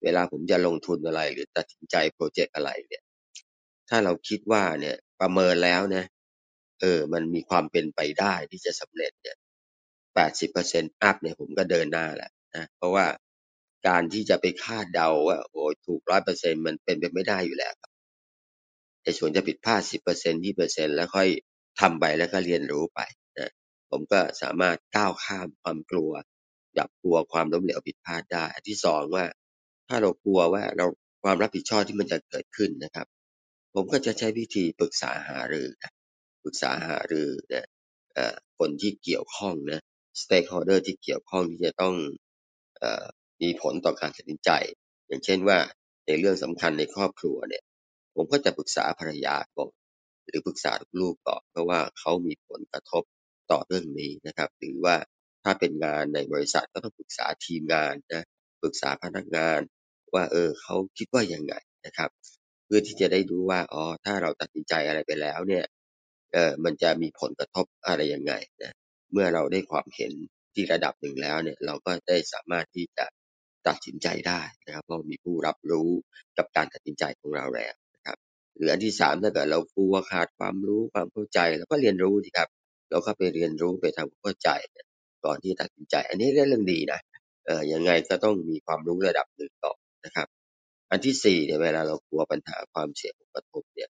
Speaker 7: เวลาผมจะลงทุนอะไร หรือตัดสินใจโปรเจกต์อะไรเนี่ย ถ้าเราคิดว่าเนี่ยประเมินแล้วนะเออ มันมีความเป็นไปได้ที่จะสำเร็จเนี่ยแปดสิบเปอร์เซ็นต์ up เนี่ยผมก็เดินหน้าแหละนะเพราะว่า การที่จะไปคาดเดาว่าโอ้ถูกร้อยเปอร์เซ็นมันเป็นไปไม่ได้อยู่แล้วครับแต่ส่วนจะผิดพลาดสิบเปอร์เซ็นยี่เปอร์เซ็นแล้วค่อยทำไปแล้วก็เรียนรู้ไปนะผมก็สามารถก้าวข้ามความกลัวจับกลัวความล้มเหลวผิดพลาดได้ที่สองว่า ถ้าเรากลัวว่าเราความรับผิดชอบที่มันจะเกิดขึ้นนะครับ ผมก็จะใช้วิธีปรึกษาหารือนะปรึกษาหารือนะคนที่เกี่ยวข้องนะ stakeholder ที่เกี่ยวข้องที่จะต้องเมีผลต่อการตัดสินใจ อย่างเช่นว่าในเรื่องสำคัญในครอบครัวเนี่ย ผมก็จะปรึกษาภรรยาก่อนหรือปรึกษาลูกก่อนเพราะว่าเขามีผลกระทบต่อเรื่องนี้นะครับ หรือว่าถ้าเป็นงานในบริษัทก็ต้องปรึกษาทีมงานนะปรึกษาพนักงาน ว่าเออเขาคิดว่ายังไงนะครับ เพื่อที่จะได้รู้ว่าอ๋อถ้าเราตัดสินใจอะไรไปแล้วเนี่ยเออมันจะมีผลกระทบอะไรยังไงนะเมื่อเราได้ความเห็นที่ระดับหนึ่งแล้วเนี่ย เราก็ได้สามารถที่จะ ตัดสินใจได้นะครับเพราะมีผู้รับรู้กับการตัดสินใจของเราแล้วนะครับหรืออันที่สามถ้าเกิดเรากลัวขาดความรู้ความเข้าใจเราก็เรียนรู้สิครับเราก็ไปเรียนรู้ไปทำความเข้าใจก่อนที่ตัดสินใจ อันนี้เรื่องดีนะเออยังไงก็ต้องมีความรู้ระดับหนึ่งก่อนนะครับ อันที่สี่เนี่ยเวลาเรากลัวปัญหาความเสี่ยงผลกระทบเนี่ย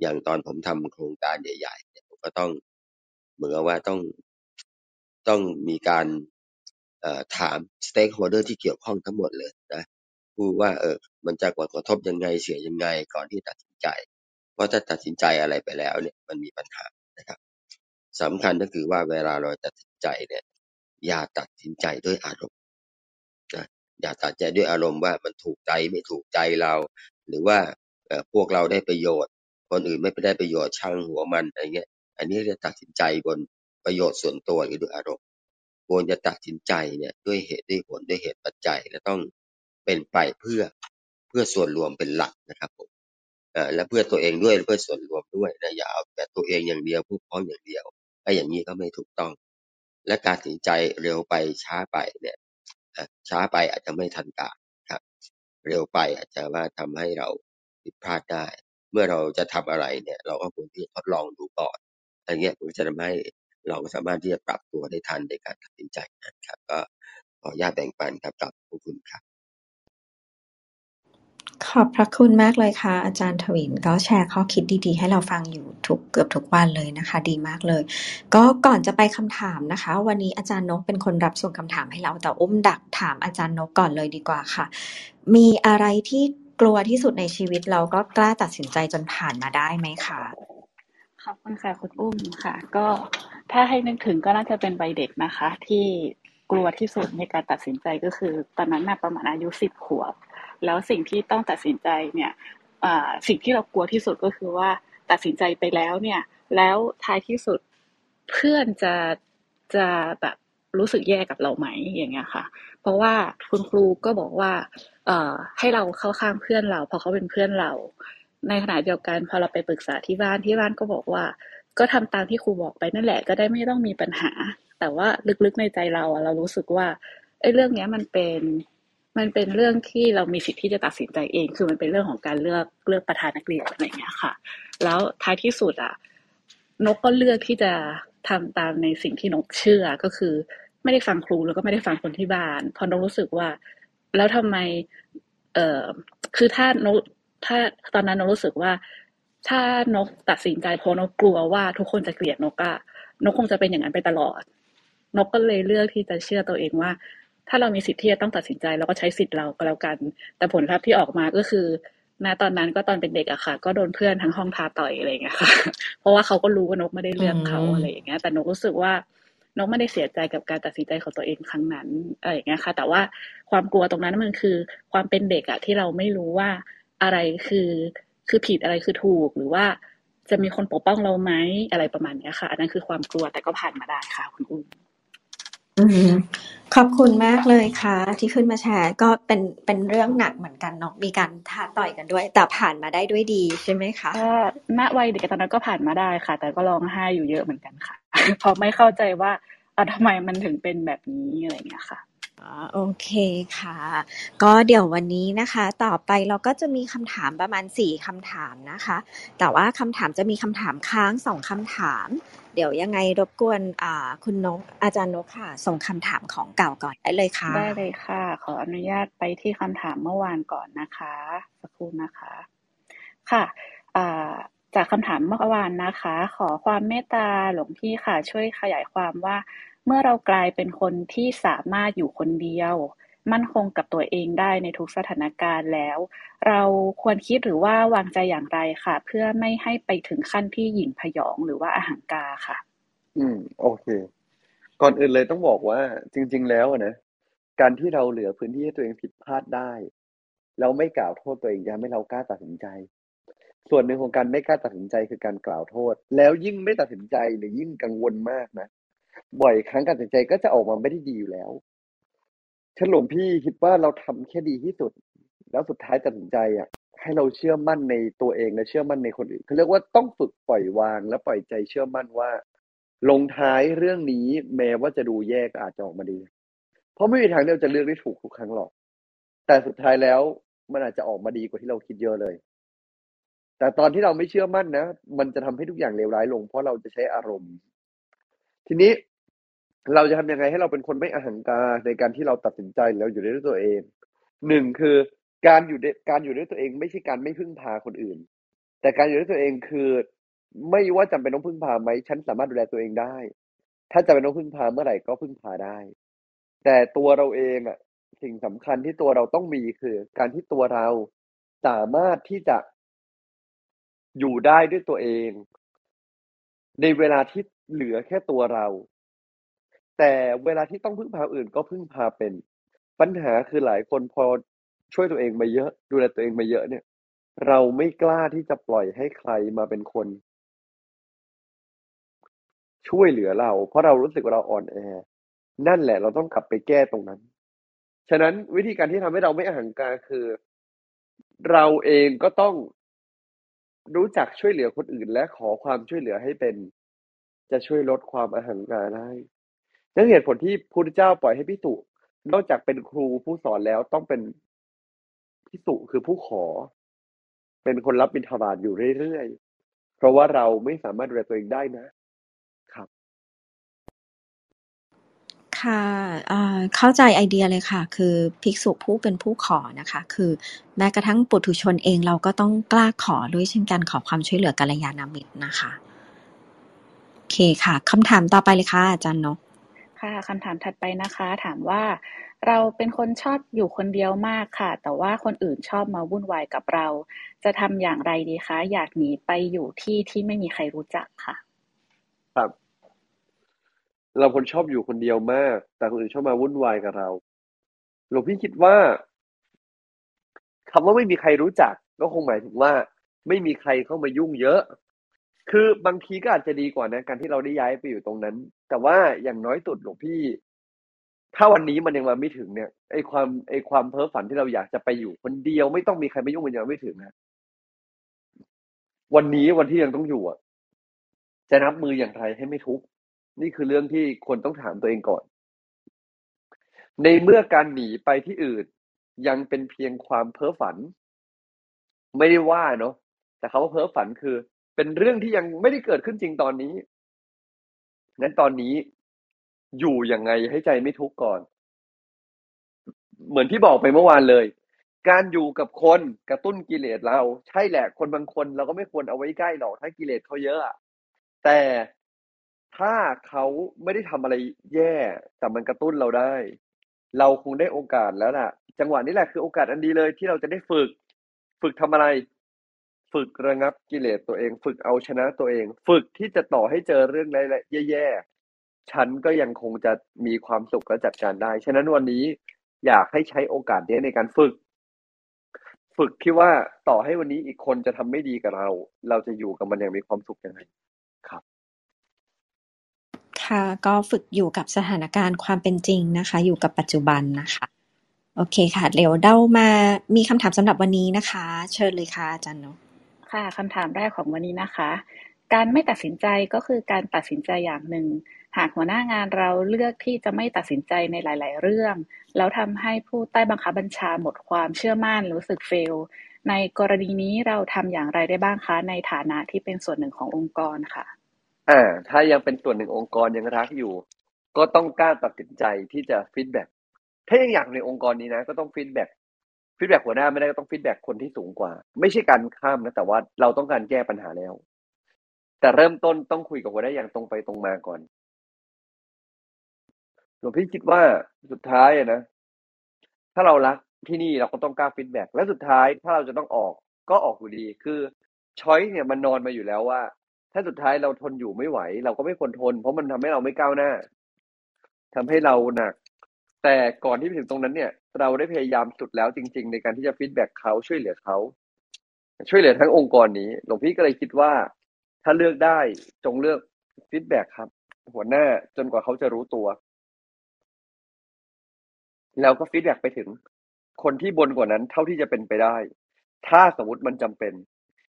Speaker 7: อย่างตอนผมทำโครงการใหญ่ๆเนี่ยผมก็ต้องเหมือนว่าต้องต้องมีการ ถาม stakeholder ที่เกี่ยวข้องทั้งหมดเลยนะพูดว่าเออมันจะกระทบยังไงเสียยังไงก่อนที่ตัดสินใจ เพราะถ้าตัดสินใจอะไรไปแล้วเนี่ยมันมีปัญหานะครับสำคัญก็คือว่าเวลาเราตัดสินใจเนี่ยอย่าตัดสินใจด้วยอารมณ์นะอย่าตัดใจด้วยอารมณ์ว่ามันถูกใจไม่ถูกใจเรา หรือว่าพวกเราได้ประโยชน์ คนอื่นไม่ได้ประโยชน์ช่างหัวมันอะไรเงี้ย อันนี้จะตัดสินใจบนประโยชน์ส่วนตัวหรือด้วยอารมณ์ ควรจะตัดสินใจเนี่ยด้วยเหตุด้วยผลด้วยเหตุปัจจัย และต้องเป็นไปเพื่อเพื่อส่วนรวมเป็นหลักนะครับผมและเพื่อตัวเองด้วยเพื่อส่วนรวมด้วยนะอย่าเอาแต่ตัวเองอย่างเดียวผู้พร้องอย่างเดียวไอ้อย่างนี้ก็ไม่ถูกต้อง และการตัดสินใจเร็วไปช้าไปเนี่ยช้าไปอาจจะไม่ทันการครับ เร็วไปอาจจะว่าทำให้เราผิดพลาดได้ เมื่อเราจะทำอะไรเนี่ย เราก็ควรที่จะทดลองดูก่อนอันนี้มันจะทำให้ เราสามารถที่จะปรับตัวได้ทันในการตัดสินใจนะครับ ก็ขออนุญาตแบ่งปันครับกับผู้คุณครับ
Speaker 3: ขอบพระคุณมากเลยค่ะ อาจารย์ทวินก็แชร์ข้อคิดดีๆ ให้เราฟังอยู่ทุกเกือบทุกวันเลยนะคะ ดีมากเลย ก็ก่อนจะไปคำถามนะคะ วันนี้อาจารย์นกเป็นคนรับส่งคำถามให้เราแต่อุ้มดักถามอาจารย์นกก่อนเลยดีกว่าค่ะ มีอะไรที่กลัวที่สุดในชีวิตเราก็กล้าตัดสินใจจนผ่านมาได้ไหมคะ
Speaker 8: ขอบคุณค่ะคุณอุ้มค่ะ ก็ ถ้าให้นึกถึงก็น่าจะเป็นใบเด็กนะคะ ที่กลัวที่สุดในการตัดสินใจก็คือ ตอนนั้นน่ะประมาณอายุสิบขวบ แล้วสิ่งที่ต้องตัดสินใจเนี่ยสิ่งที่เรากลัวที่สุดก็คือว่าตัดสินใจไปแล้วเนี่ย แล้วท้ายที่สุดเพื่อนจะจะแบบรู้สึกแย่กับเราไหมอย่างเงี้ยค่ะ เพราะว่าคุณครูก็บอกว่า เอ่อ ให้เราเข้าข้างเพื่อนเราเพราะเขาเป็นเพื่อนเรา ในขณะเดียวกันพอเราไปปรึกษาที่บ้านที่บ้านก็บอกว่า ก็ทำตามที่ครูบอกไปนั่นแหละก็ได้ไม่ต้องมีปัญหา แต่ว่าลึกๆในใจเราอะเรารู้สึกว่าไอ้เรื่องเนี้ยมันเป็นมันเป็นเรื่องที่เรามีสิทธิ์ที่จะตัดสินใจเอง คือมันเป็นเรื่องของการเลือกเลือกประธานนักเรียนอะไรเงี้ยค่ะ แล้วท้ายที่สุดอะนกก็เลือกที่จะทำตามในสิ่งที่นกเชื่อก็คือ ไม่ได้ฟังครูแล้วก็ไม่ได้ฟังคนที่บ้านพอนกรู้สึกว่า แล้วทำไม เอ่อคือถ้านกถ้าตอนนั้นนกรู้สึกว่า ถ้านกตัดสินใจเพราะนกกลัวว่าทุกคนจะเกลียดนกอะนกคงจะเป็นอย่างนั้นไปตลอด นกก็เลยเลือกที่จะเชื่อตัวเองว่า ถ้าเรามีสิทธิ์ที่จะต้องตัดสินใจเราก็ใช้สิทธิ์เราก็แล้วกัน แต่ผลลัพธ์ที่ออกมาก็คือณตอนนั้นก็ตอนเป็นเด็กอะค่ะ ก็โดนเพื่อนทั้งห้องท้าต่อยอะไรอย่างเงี้ยค่ะ เพราะว่าเขาก็รู้ว่านกไม่ได้เลือกเขาอะไรอย่างเงี้ย แต่นกรู้สึกว่านกไม่ได้เสียใจกับการตัดสินใจของตัวเองครั้งนั้นอะไรอย่างเงี้ยค่ะ แต่ว่าความกลัวตรงนั้นมันคือ ความเป็นเด็กอะที่เราไม่รู้ว่าอะไรคือ คือผิดอะไรคือถูกหรือว่าจะมีคนปกป้องเราไหมอะไรประมาณนี้ค่ะ อันนั้นคือความกลัวแต่ก็ผ่านมาได้ค่ะ คุณอุ้ม
Speaker 3: ขอบคุณมากเลยค่ะ ที่ขึ้นมาแชร์ก็เป็นเป็นเรื่องหนักเหมือนกันเนาะมีการท้าต่อยกันด้วย แต่ผ่านมาได้ด้วยดีใช่ไหมคะ
Speaker 8: ก็ณวัยเด็กตอนนั้นก็ผ่านมาได้ค่ะ แต่ก็ร้องไห้อยู่เยอะเหมือนกันค่ะเพราะไม่เข้าใจว่าทำไมมันถึงเป็นแบบนี้อะไรเงี้ยค่ะ
Speaker 3: โอเคค่ะ ก็เดี๋ยววันนี้นะคะ ต่อไปเราก็จะมีคำถามประมาณสี่คำถามนะคะ แต่ว่าคำถามจะมีคำถามค้างสองคำถาม เดี๋ยวยังไงรบกวนคุณนกอาจารย์นกค่ะ ส่งคำถามของเก่าก่อนได้เลยค่ะ
Speaker 8: ได้เลยค่ะ ขออนุญาตไปที่คำถามเมื่อวานก่อนนะคะสักครู่นะคะ ค่ะจากคำถามเมื่อวานนะคะ ขอความเมตตาหลวงพี่ค่ะ ช่วยขยายความว่า เมื่อเรากลายเป็นคนที่สามารถอยู่คนเดียว มั่นคงกับตัวเองได้ในทุกสถานการณ์แล้ว เราควรคิดหรือว่าวางใจอย่างไรค่ะ เพื่อไม่ให้ไปถึงขั้นที่หยิ่งพยองหรือว่าอาหารกาค่ะ
Speaker 5: อืม โอเค ก่อนอื่นเลยต้องบอกว่า จริง ๆ แล้วนะการที่เราเหลือพื้นที่ให้ตัวเองผิดพลาดได้แล้วไม่กล่าวโทษตัวเองยังไม่เรากล้าตัดสินใจ ส่วนหนึ่งของการไม่กล้าตัดสินใจคือการกล่าวโทษ แล้วยิ่งไม่ตัดสินใจหรือยิ่งกังวลมากนะ บ่อยครั้งการตัดใจก็จะออกมาไม่ได้ดีอยู่แล้วฉันหลวงพี่คิดว่าเราทำแค่ดีที่สุด แล้วสุดท้ายตัดสินใจอะให้เราเชื่อมั่นในตัวเองและเชื่อมั่นในคนอื่นเขาเรียกว่าต้องฝึกปล่อยวาง และปล่อยใจเชื่อมั่นว่า ลงท้ายเรื่องนี้แม้ว่าจะดูแย่ก็อาจจะออกมาดี เพราะไม่มีทางที่เราจะเลือกได้ถูกทุกครั้งหรอก แต่สุดท้ายแล้วมันอาจจะออกมาดีกว่าที่เราคิดเยอะเลย แต่ตอนที่เราไม่เชื่อมั่นนะ มันจะทำให้ทุกอย่างเลวร้ายลง เพราะเราจะใช้อารมณ์ ทีนี้ เราจะทำยังไงให้เราเป็นคนไม่อหังการในการที่เราตัดสินใจแล้วอยู่ด้วยตัวเองหนึ่งคือการอยู่การอยู่ด้วยตัวเองไม่ใช่การไม่พึ่งพาคนอื่น แต่การอยู่ด้วยตัวเองคือ ไม่ว่าจำเป็นต้องพึ่งพาไหมฉันสามารถดูแลตัวเองได้ ถ้าจำเป็นต้องพึ่งพาเมื่อไหร่ก็พึ่งพาได้ แต่ตัวเราเองอะสิ่งสำคัญที่ตัวเราต้องมีคือ การที่ตัวเราสามารถที่จะอยู่ได้ด้วยตัวเอง ในเวลาที่เหลือแค่ตัวเรา แต่เวลาที่ต้องพึ่งพาอื่นก็พึ่งพาเป็น ปัญหาคือหลายคนพอช่วยตัวเองมาเยอะ ดูแลตัวเองมาเยอะเนี่ย เราไม่กล้าที่จะปล่อยให้ใครมาเป็นคน ช่วยเหลือเรา เพราะเรารู้สึกว่าเราอ่อนแอนั่นแหละเราต้องกลับไปแก้ตรงนั้น ฉะนั้นวิธีการที่ทำให้เราไม่อหังการคือ เราเองก็ต้องรู้จักช่วยเหลือคนอื่น และขอความช่วยเหลือให้เป็น จะช่วยลดความอหังการได้ นั่นเหตุผลที่พุทธเจ้าปล่อยให้พิสุนอกจากเป็นครูผู้สอนแล้วต้องเป็นพิสุคือผู้ขอ เป็นคนรับบิณฑบาตอยู่เรื่อยๆ เพราะว่าเราไม่สามารถดูแลตัวเองได้นะครับ
Speaker 3: ค่ะเข้าใจไอเดียเลยค่ะ คือภิกษุผู้เป็นผู้ขอนะคะ คือแม้กระทั่งปุถุชนเองเราก็ต้องกล้าขอด้วยเช่นกันขอความช่วยเหลือกัลยาณมิตรนะคะโอเคค่ะคำถามต่อไปเลยค่ะอาจารย์นก
Speaker 8: ค่ะคำถามถัดไปนะคะ ถามว่าเราเป็นคนชอบอยู่คนเดียวมากค่ะ แต่ว่าคนอื่นชอบมาวุ่นวายกับเรา จะทำอย่างไรดีคะ อยากหนีไปอยู่ที่ที่ไม่มีใครรู้จักค่ะ
Speaker 5: ครับ เราคนชอบอยู่คนเดียวมาก แต่คนอื่นชอบมาวุ่นวายกับเราหลวงพี่คิดว่าคำว่าไม่มีใครรู้จัก ก็คงหมายถึงว่า ไม่มีใครเข้ามายุ่งเยอะ คือบางทีก็อาจจะดีกว่านะการที่เราได้ย้ายไปอยู่ตรงนั้น แต่ว่าอย่างน้อยสุดหลวงพี่ ถ้าวันนี้มันยังมาไม่ถึงเนี่ยไอความไอความเพ้อฝันที่เราอยากจะไปอยู่คนเดียวไม่ต้องมีใครมายุ่งมันยังไม่ถึงนะวันนี้วันที่ยังต้องอยู่อะ จะนับมืออย่างไรให้ไม่ทุกข์นี่คือเรื่องที่คนต้องถามตัวเองก่อน ในเมื่อการหนีไปที่อื่น ยังเป็นเพียงความเพ้อฝัน ไม่ได้ว่าเนาะแต่คาว่าเพ้อฝันคือ เป็นเรื่องที่ยังไม่ได้เกิดขึ้นจริงตอนนี้นั้นตอนนี้อยู่ยังไงให้ใจไม่ทุกข์ก่อน เหมือนที่บอกไปเมื่อวานเลย การอยู่กับคนกระตุ้นกิเลสเรา ใช่แหละคนบางคนเราก็ไม่ควรเอาไว้ใกล้หรอกถ้ากิเลสเขาเยอะแต่ถ้าเขาไม่ได้ทำอะไรแย่แต่มันกระตุ้นเราได้ เราคงได้โอกาสแล้วล่ะ จังหวะนี้แหละคือโอกาสอันดีเลยที่เราจะได้ฝึก ฝึกทำอะไร ฝึกระงับกิเลสตัวเอง ฝึกเอาชนะตัวเอง ฝึกที่จะต่อให้เจอเรื่องอะไรแย่ๆฉันก็ยังคงจะมีความสุขและจัดการได้ ฉะนั้นวันนี้อยากให้ใช้โอกาสนี้ในการฝึก ฝึกที่ว่าต่อให้วันนี้อีกคนจะทำไม่ดีกับเรา เราจะอยู่กับมันอย่างมีความสุขยังไงครับ
Speaker 3: ค่ะก็ฝึกอยู่กับสถานการณ์ความเป็นจริงนะคะ อยู่กับปัจจุบันนะคะโอเคค่ะ เดี๋ยวเด้ามามีคำถามสำหรับวันนี้นะคะ เชิญเลยค่ะอาจารย์เนาะ
Speaker 8: ค่ะคำถามแรกของวันนี้นะคะ การไม่ตัดสินใจก็คือการตัดสินใจอย่างหนึ่ง หากหัวหน้างานเราเลือกที่จะไม่ตัดสินใจในหลาย ๆ เรื่อง แล้วทำให้ผู้ใต้บังคับบัญชาหมดความเชื่อมั่นรู้สึกเฟล ในกรณีนี้เราทำอย่างไรได้บ้างคะในฐานะที่เป็นส่วนหนึ่งขององค์กรค่ะ
Speaker 5: อ่าถ้ายังเป็นส่วนหนึ่งองค์กรยังรักอยู่ ก็ต้องกล้าตัดสินใจที่จะ feedback ถ้ายังอยากในองค์กรนี้นะ ก็ต้อง feedback feedback หัวหน้าไม่ได้ก็ต้อง feedback คนที่สูงกว่า ไม่ใช่การข้ามนะแต่ว่าเราต้องการแก้ปัญหาแล้ว แต่เริ่มต้นต้องคุยกับหัวหน้าอย่างตรงไปตรงมาก่อนหลวงพี่คิดว่าสุดท้ายนะ ถ้าเรารักที่นี่เราก็ต้องกล้า feedback และสุดท้ายถ้าเราจะต้องออกก็ออกอยู่ดี คือ choice เนี่ยมันนอนมาอยู่แล้วว่า ถ้าสุดท้ายเราทนอยู่ไม่ไหว เราก็ไม่ควรทน เพราะมันทำให้เราไม่ก้าวหน้าทำให้เราหนัก แต่ก่อนที่ไปถึงตรงนั้นเนี่ย เราได้พยายามสุดแล้วจริง ๆ ในการที่จะ feedback เขาช่วยเหลือเขาช่วยเหลือทั้งองค์กรนี้ หลวงพี่ก็เลยคิดว่า ถ้าเลือกได้จงเลือกfeedback ครับ หัวหน้าจนกว่าเขาจะรู้ตัว แล้วก็ feedback ไปถึง คนที่บนกว่านั้นเท่าที่จะเป็นไปได้ ถ้าสมมติมันจำเป็น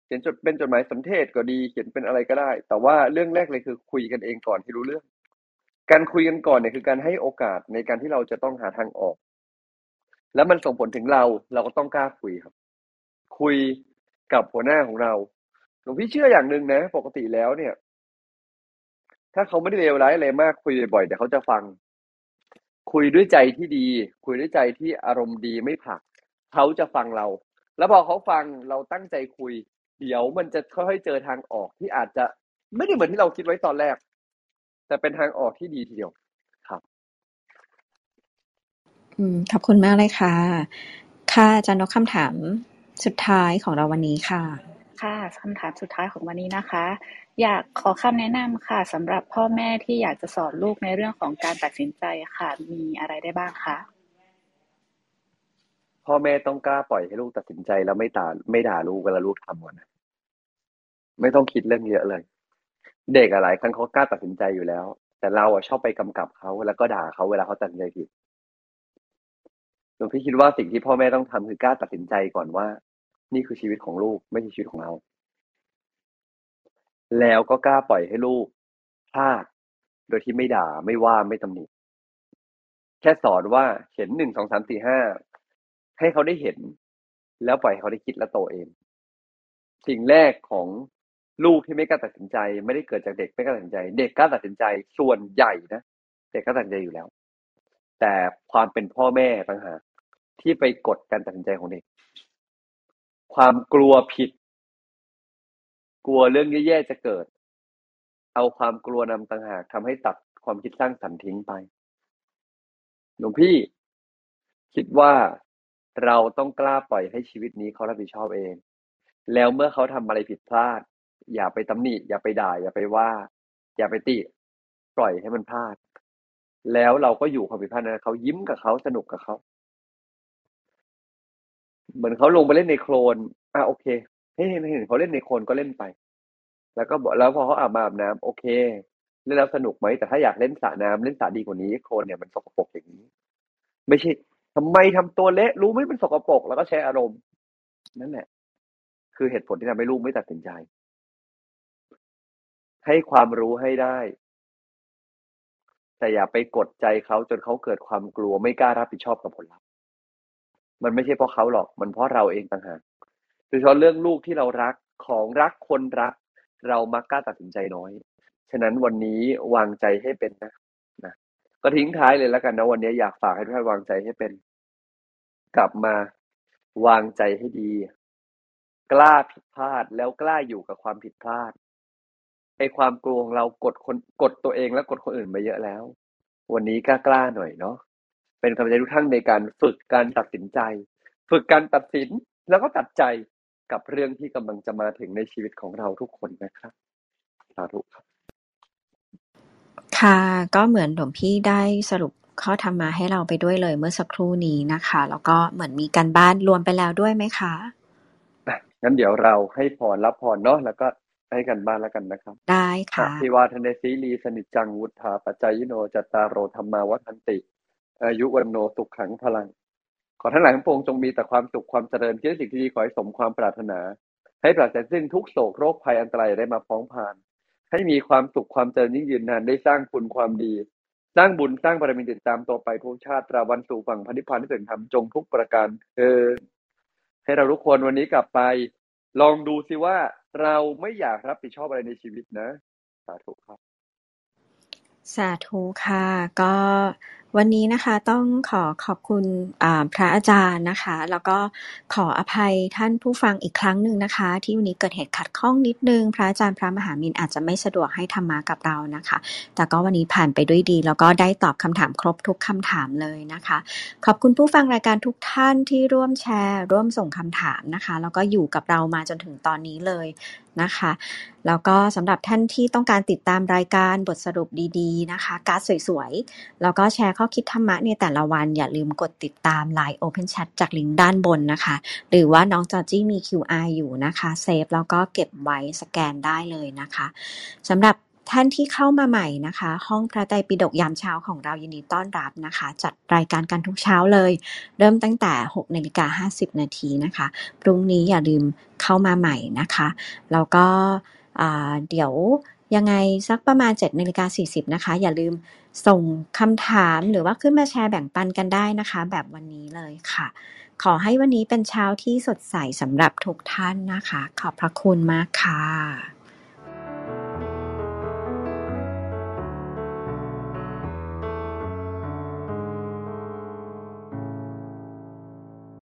Speaker 5: เขียนจดเป็นจดหมายสนเท่ห์ก็ดีเขียนเป็นอะไรก็ได้ แต่ว่าเรื่องแรกเลยคือคุยกันเองก่อนที่รู้เรื่อง การคุยกันก่อนเนี่ยคือการให้โอกาสในการที่เราจะต้องหาทางออก แล้วมันส่งผลถึงเราเราก็ต้องกล้าคุยครับ คุยกับหัวหน้าของเราหลวงพี่เชื่ออย่างหนึ่งนะ ปกติแล้วเนี่ย ถ้าเขาไม่ได้เลวร้ายอะไรมากคุยบ่อยๆเดี๋ยวเขาจะฟัง คุยด้วยใจที่ดี คุยด้วยใจที่อารมณ์ดีไม่ผัก เขาจะฟังเรา แล้วพอเขาฟังเราตั้งใจคุย เดี๋ยวมันจะค่อยๆเจอทางออกที่อาจจะไม่ได้เหมือนที่เราคิดไว้ตอนแรก แต่เป็นทางออกที่ดีทีเดียว
Speaker 3: อืมขอบคุณมากเลยค่ะ ค่ะอาจารย์นกคำถามสุดท้ายของเราวันนี้ค่ะ
Speaker 8: ค่ะคำถามสุดท้ายของวันนี้นะคะ อยากขอคำแนะนำค่ะสำหรับพ่อแม่ที่อยากจะสอนลูกในเรื่องของการตัดสินใจค่ะ มีอะไรได้บ้างคะ
Speaker 5: พ่อแม่ต้องกล้าปล่อยให้ลูกตัดสินใจแล้วไม่ด่าไม่ด่าลูกเวลาลูกทำก่อนนะไม่ต้องคิดเรื่องเยอะเลย เด็กอะหลายครั้งเขากล้าตัดสินใจอยู่แล้ว แต่เราอะชอบไปกำกับเขาแล้วก็ด่าเขาเวลาเขาตัดสินใจผิด หลวงพี่คิดว่าสิ่งที่พ่อแม่ต้องทำคือกล้าตัดสินใจก่อนว่า นี่คือชีวิตของลูกไม่ใช่ชีวิตของเรา แล้วก็กล้าปล่อยให้ลูกพลาดโดยที่ไม่ด่าไม่ว่าไม่ตำหนิแค่สอนว่าเห็นหนึ่งสองสามสี่ห้าให้เขาได้เห็น แล้วปล่อยเขาได้คิดและโตเอง สิ่งแรกของลูกที่ไม่กล้าตัดสินใจ ไม่ได้เกิดจากเด็กไม่กล้าตัดสินใจ เด็กกล้าตัดสินใจส่วนใหญ่นะเด็กกล้าตัดสินใจอยู่แล้ว แต่ความเป็นพ่อแม่ต่างหากที่ไปกดการตัดสินใจของเด็ก ความกลัวผิด กลัวเรื่องแย่ๆจะเกิด เอาความกลัวนำต่างหากทำให้ตัดความคิดสร้างสรรค์ทิ้งไปหลวงพี่คิดว่าเราต้องกล้าปล่อยให้ชีวิตนี้เขารับผิดชอบเอง แล้วเมื่อเขาทำอะไรผิดพลาด อย่าไปตำหนิอย่าไปด่า อย่าไปว่า อย่าไปติ ปล่อยให้มันพลาด แล้วเราก็อยู่ความผิดพลาดนั้นเขายิ้มกับเขาสนุกกับเขาเหมือนเขาลงไปเล่นในโคลนอะโอเคให้เห็นเห็นเขาเล่นในโคลนก็เล่นไป แล้วก็บอกแล้วพอเขาอาบมาอาบน้ำโอเคเล่นแล้วสนุกไหมแต่ถ้าอยากเล่นสระน้ำเล่นสระดีกว่านี้โคลนเนี่ยมันสกปรกอย่างนี้ ไม่ใช่ทำไมทำตัวเละรู้ไหมมันสกปรกแล้วก็แชร์อารมณ์ นั่นแหละ คือเหตุผลที่ทำให้ลูกไม่ตัดสินใจ ให้ความรู้ให้ได้ แต่อย่าไปกดใจเขาจนเขาเกิดความกลัวไม่กล้ารับผิดชอบกับผลลัพธ์มันไม่ใช่เพราะเขาหรอกมันเพราะเราเองต่างหากโดยเฉพาะเรื่องลูกที่เรารักของรักคนรัก เรามักกล้าตัดสินใจน้อย ฉะนั้นวันนี้วางใจให้เป็นนะนะก็ทิ้งท้ายเลยแล้วกันนะวันนี้อยากฝากให้ทุกท่านวางใจให้เป็น กลับมาวางใจให้ดี กล้าผิดพลาดแล้วกล้าอยู่กับความผิดพลาด ไอ้ความกลัวของเรากดคนกดตัวเองและกดคนอื่นมาเยอะแล้ว วันนี้กล้ากล้าหน่อยเนาะเป็นกำลังใจทุกท่านในการฝึกการตัดสินใจ ฝึกการตัดสินแล้วก็ตัดใจกับเรื่องที่กำลังจะมาถึงในชีวิตของเราทุกคนนะครับสาธุครับ
Speaker 3: ค่ะค่ะก็เหมือนหลวงพี่ได้สรุปข้อธรรมะให้เราไปด้วยเลยเมื่อสักครู่นี้นะคะ แล้วก็เหมือนมีการบ้านรวมไปแล้วด้วยไหมคะ
Speaker 5: อะงั้นเดี๋ยวเราให้พรรับพรเนาะแล้วก็ ให้กันบ้านแล้วกันนะครับ
Speaker 3: ได้
Speaker 5: อ
Speaker 3: ค่ะ
Speaker 5: ภิวาทนสีลีสนิจจังวุฒาปัจจายโนจัตตารโอธรรมาวัฒนติ อายุวันโนสุขขังพลัง ขอทั้งหลายทั้งปวงจงมีแต่ความสุขความเจริญคิดสิ่งที่ดีขอให้สมความปรารถนา ให้ปราศจากซึ่งทุกโศกโรคภัยอันตรายได้มาพ้องผ่าน ให้มีความสุขความเจริญยิ่งยืนนานได้สร้างคุณความดี สร้างบุญสร้างบารมีติดตามตัวไปทุกชาติตราวันสู่ฝั่งพันธิพพานที่ถึงธรรมจงทุกประการเออให้เราทุกคนวันนี้กลับไป ลองดูสิว่า เราไม่อยากรับผิดชอบอะไรในชีวิตนะ สาธุครับ
Speaker 3: สาธุค่ะ ก็ วันนี้นะคะต้องขอขอบคุณพระอาจารย์นะคะ แล้วก็ขออภัยท่านผู้ฟังอีกครั้งหนึ่งนะคะ ที่วันนี้เกิดเหตุขัดข้องนิดนึง พระอาจารย์พระมหามินอาจจะไม่สะดวกให้ธรรมะกับเรานะคะ แต่ก็วันนี้ผ่านไปด้วยดี แล้วก็ได้ตอบคำถามครบทุกคำถามเลยนะคะ ขอบคุณผู้ฟังรายการทุกท่านที่ร่วมแชร์ ร่วมส่งคำถามนะคะ แล้วก็อยู่กับเรามาจนถึงตอนนี้เลยนะคะแล้วก็สำหรับท่านที่ต้องการติดตามรายการบทสรุปดี ๆ นะคะ การ์ดสวยๆ แล้วก็แชร์ข้อคิดธรรมะในแต่ละวันอย่าลืมกดติดตาม Line Open Chat จากลิงก์ด้านบนนะคะ หรือว่าน้องจอจี้มี QR อยู่นะคะเซฟแล้วก็เก็บไว้สแกนได้เลยนะคะสำหรับท่านที่เข้ามาใหม่นะคะ ห้องพระไตรปิฎกยามเช้าของเรายินดีต้อนรับนะคะ จัดรายการกันทุกเช้าเลย เริ่มตั้งแต่6นาฬิกา50 นาทีนะคะพรุ่งนี้อย่าลืมเข้ามาใหม่นะคะ แล้วก็เดี๋ยว ยังไงสักประมาณ7นาฬิกา40นะคะ อย่าลืมส่งคำถามหรือว่าขึ้นมาแชร์แบ่งปันกันได้นะคะ แบบวันนี้เลยค่ะ ขอให้วันนี้เป็นเช้าที่สดใสสำหรับทุกท่านนะคะ ขอบพระคุณมากค่ะ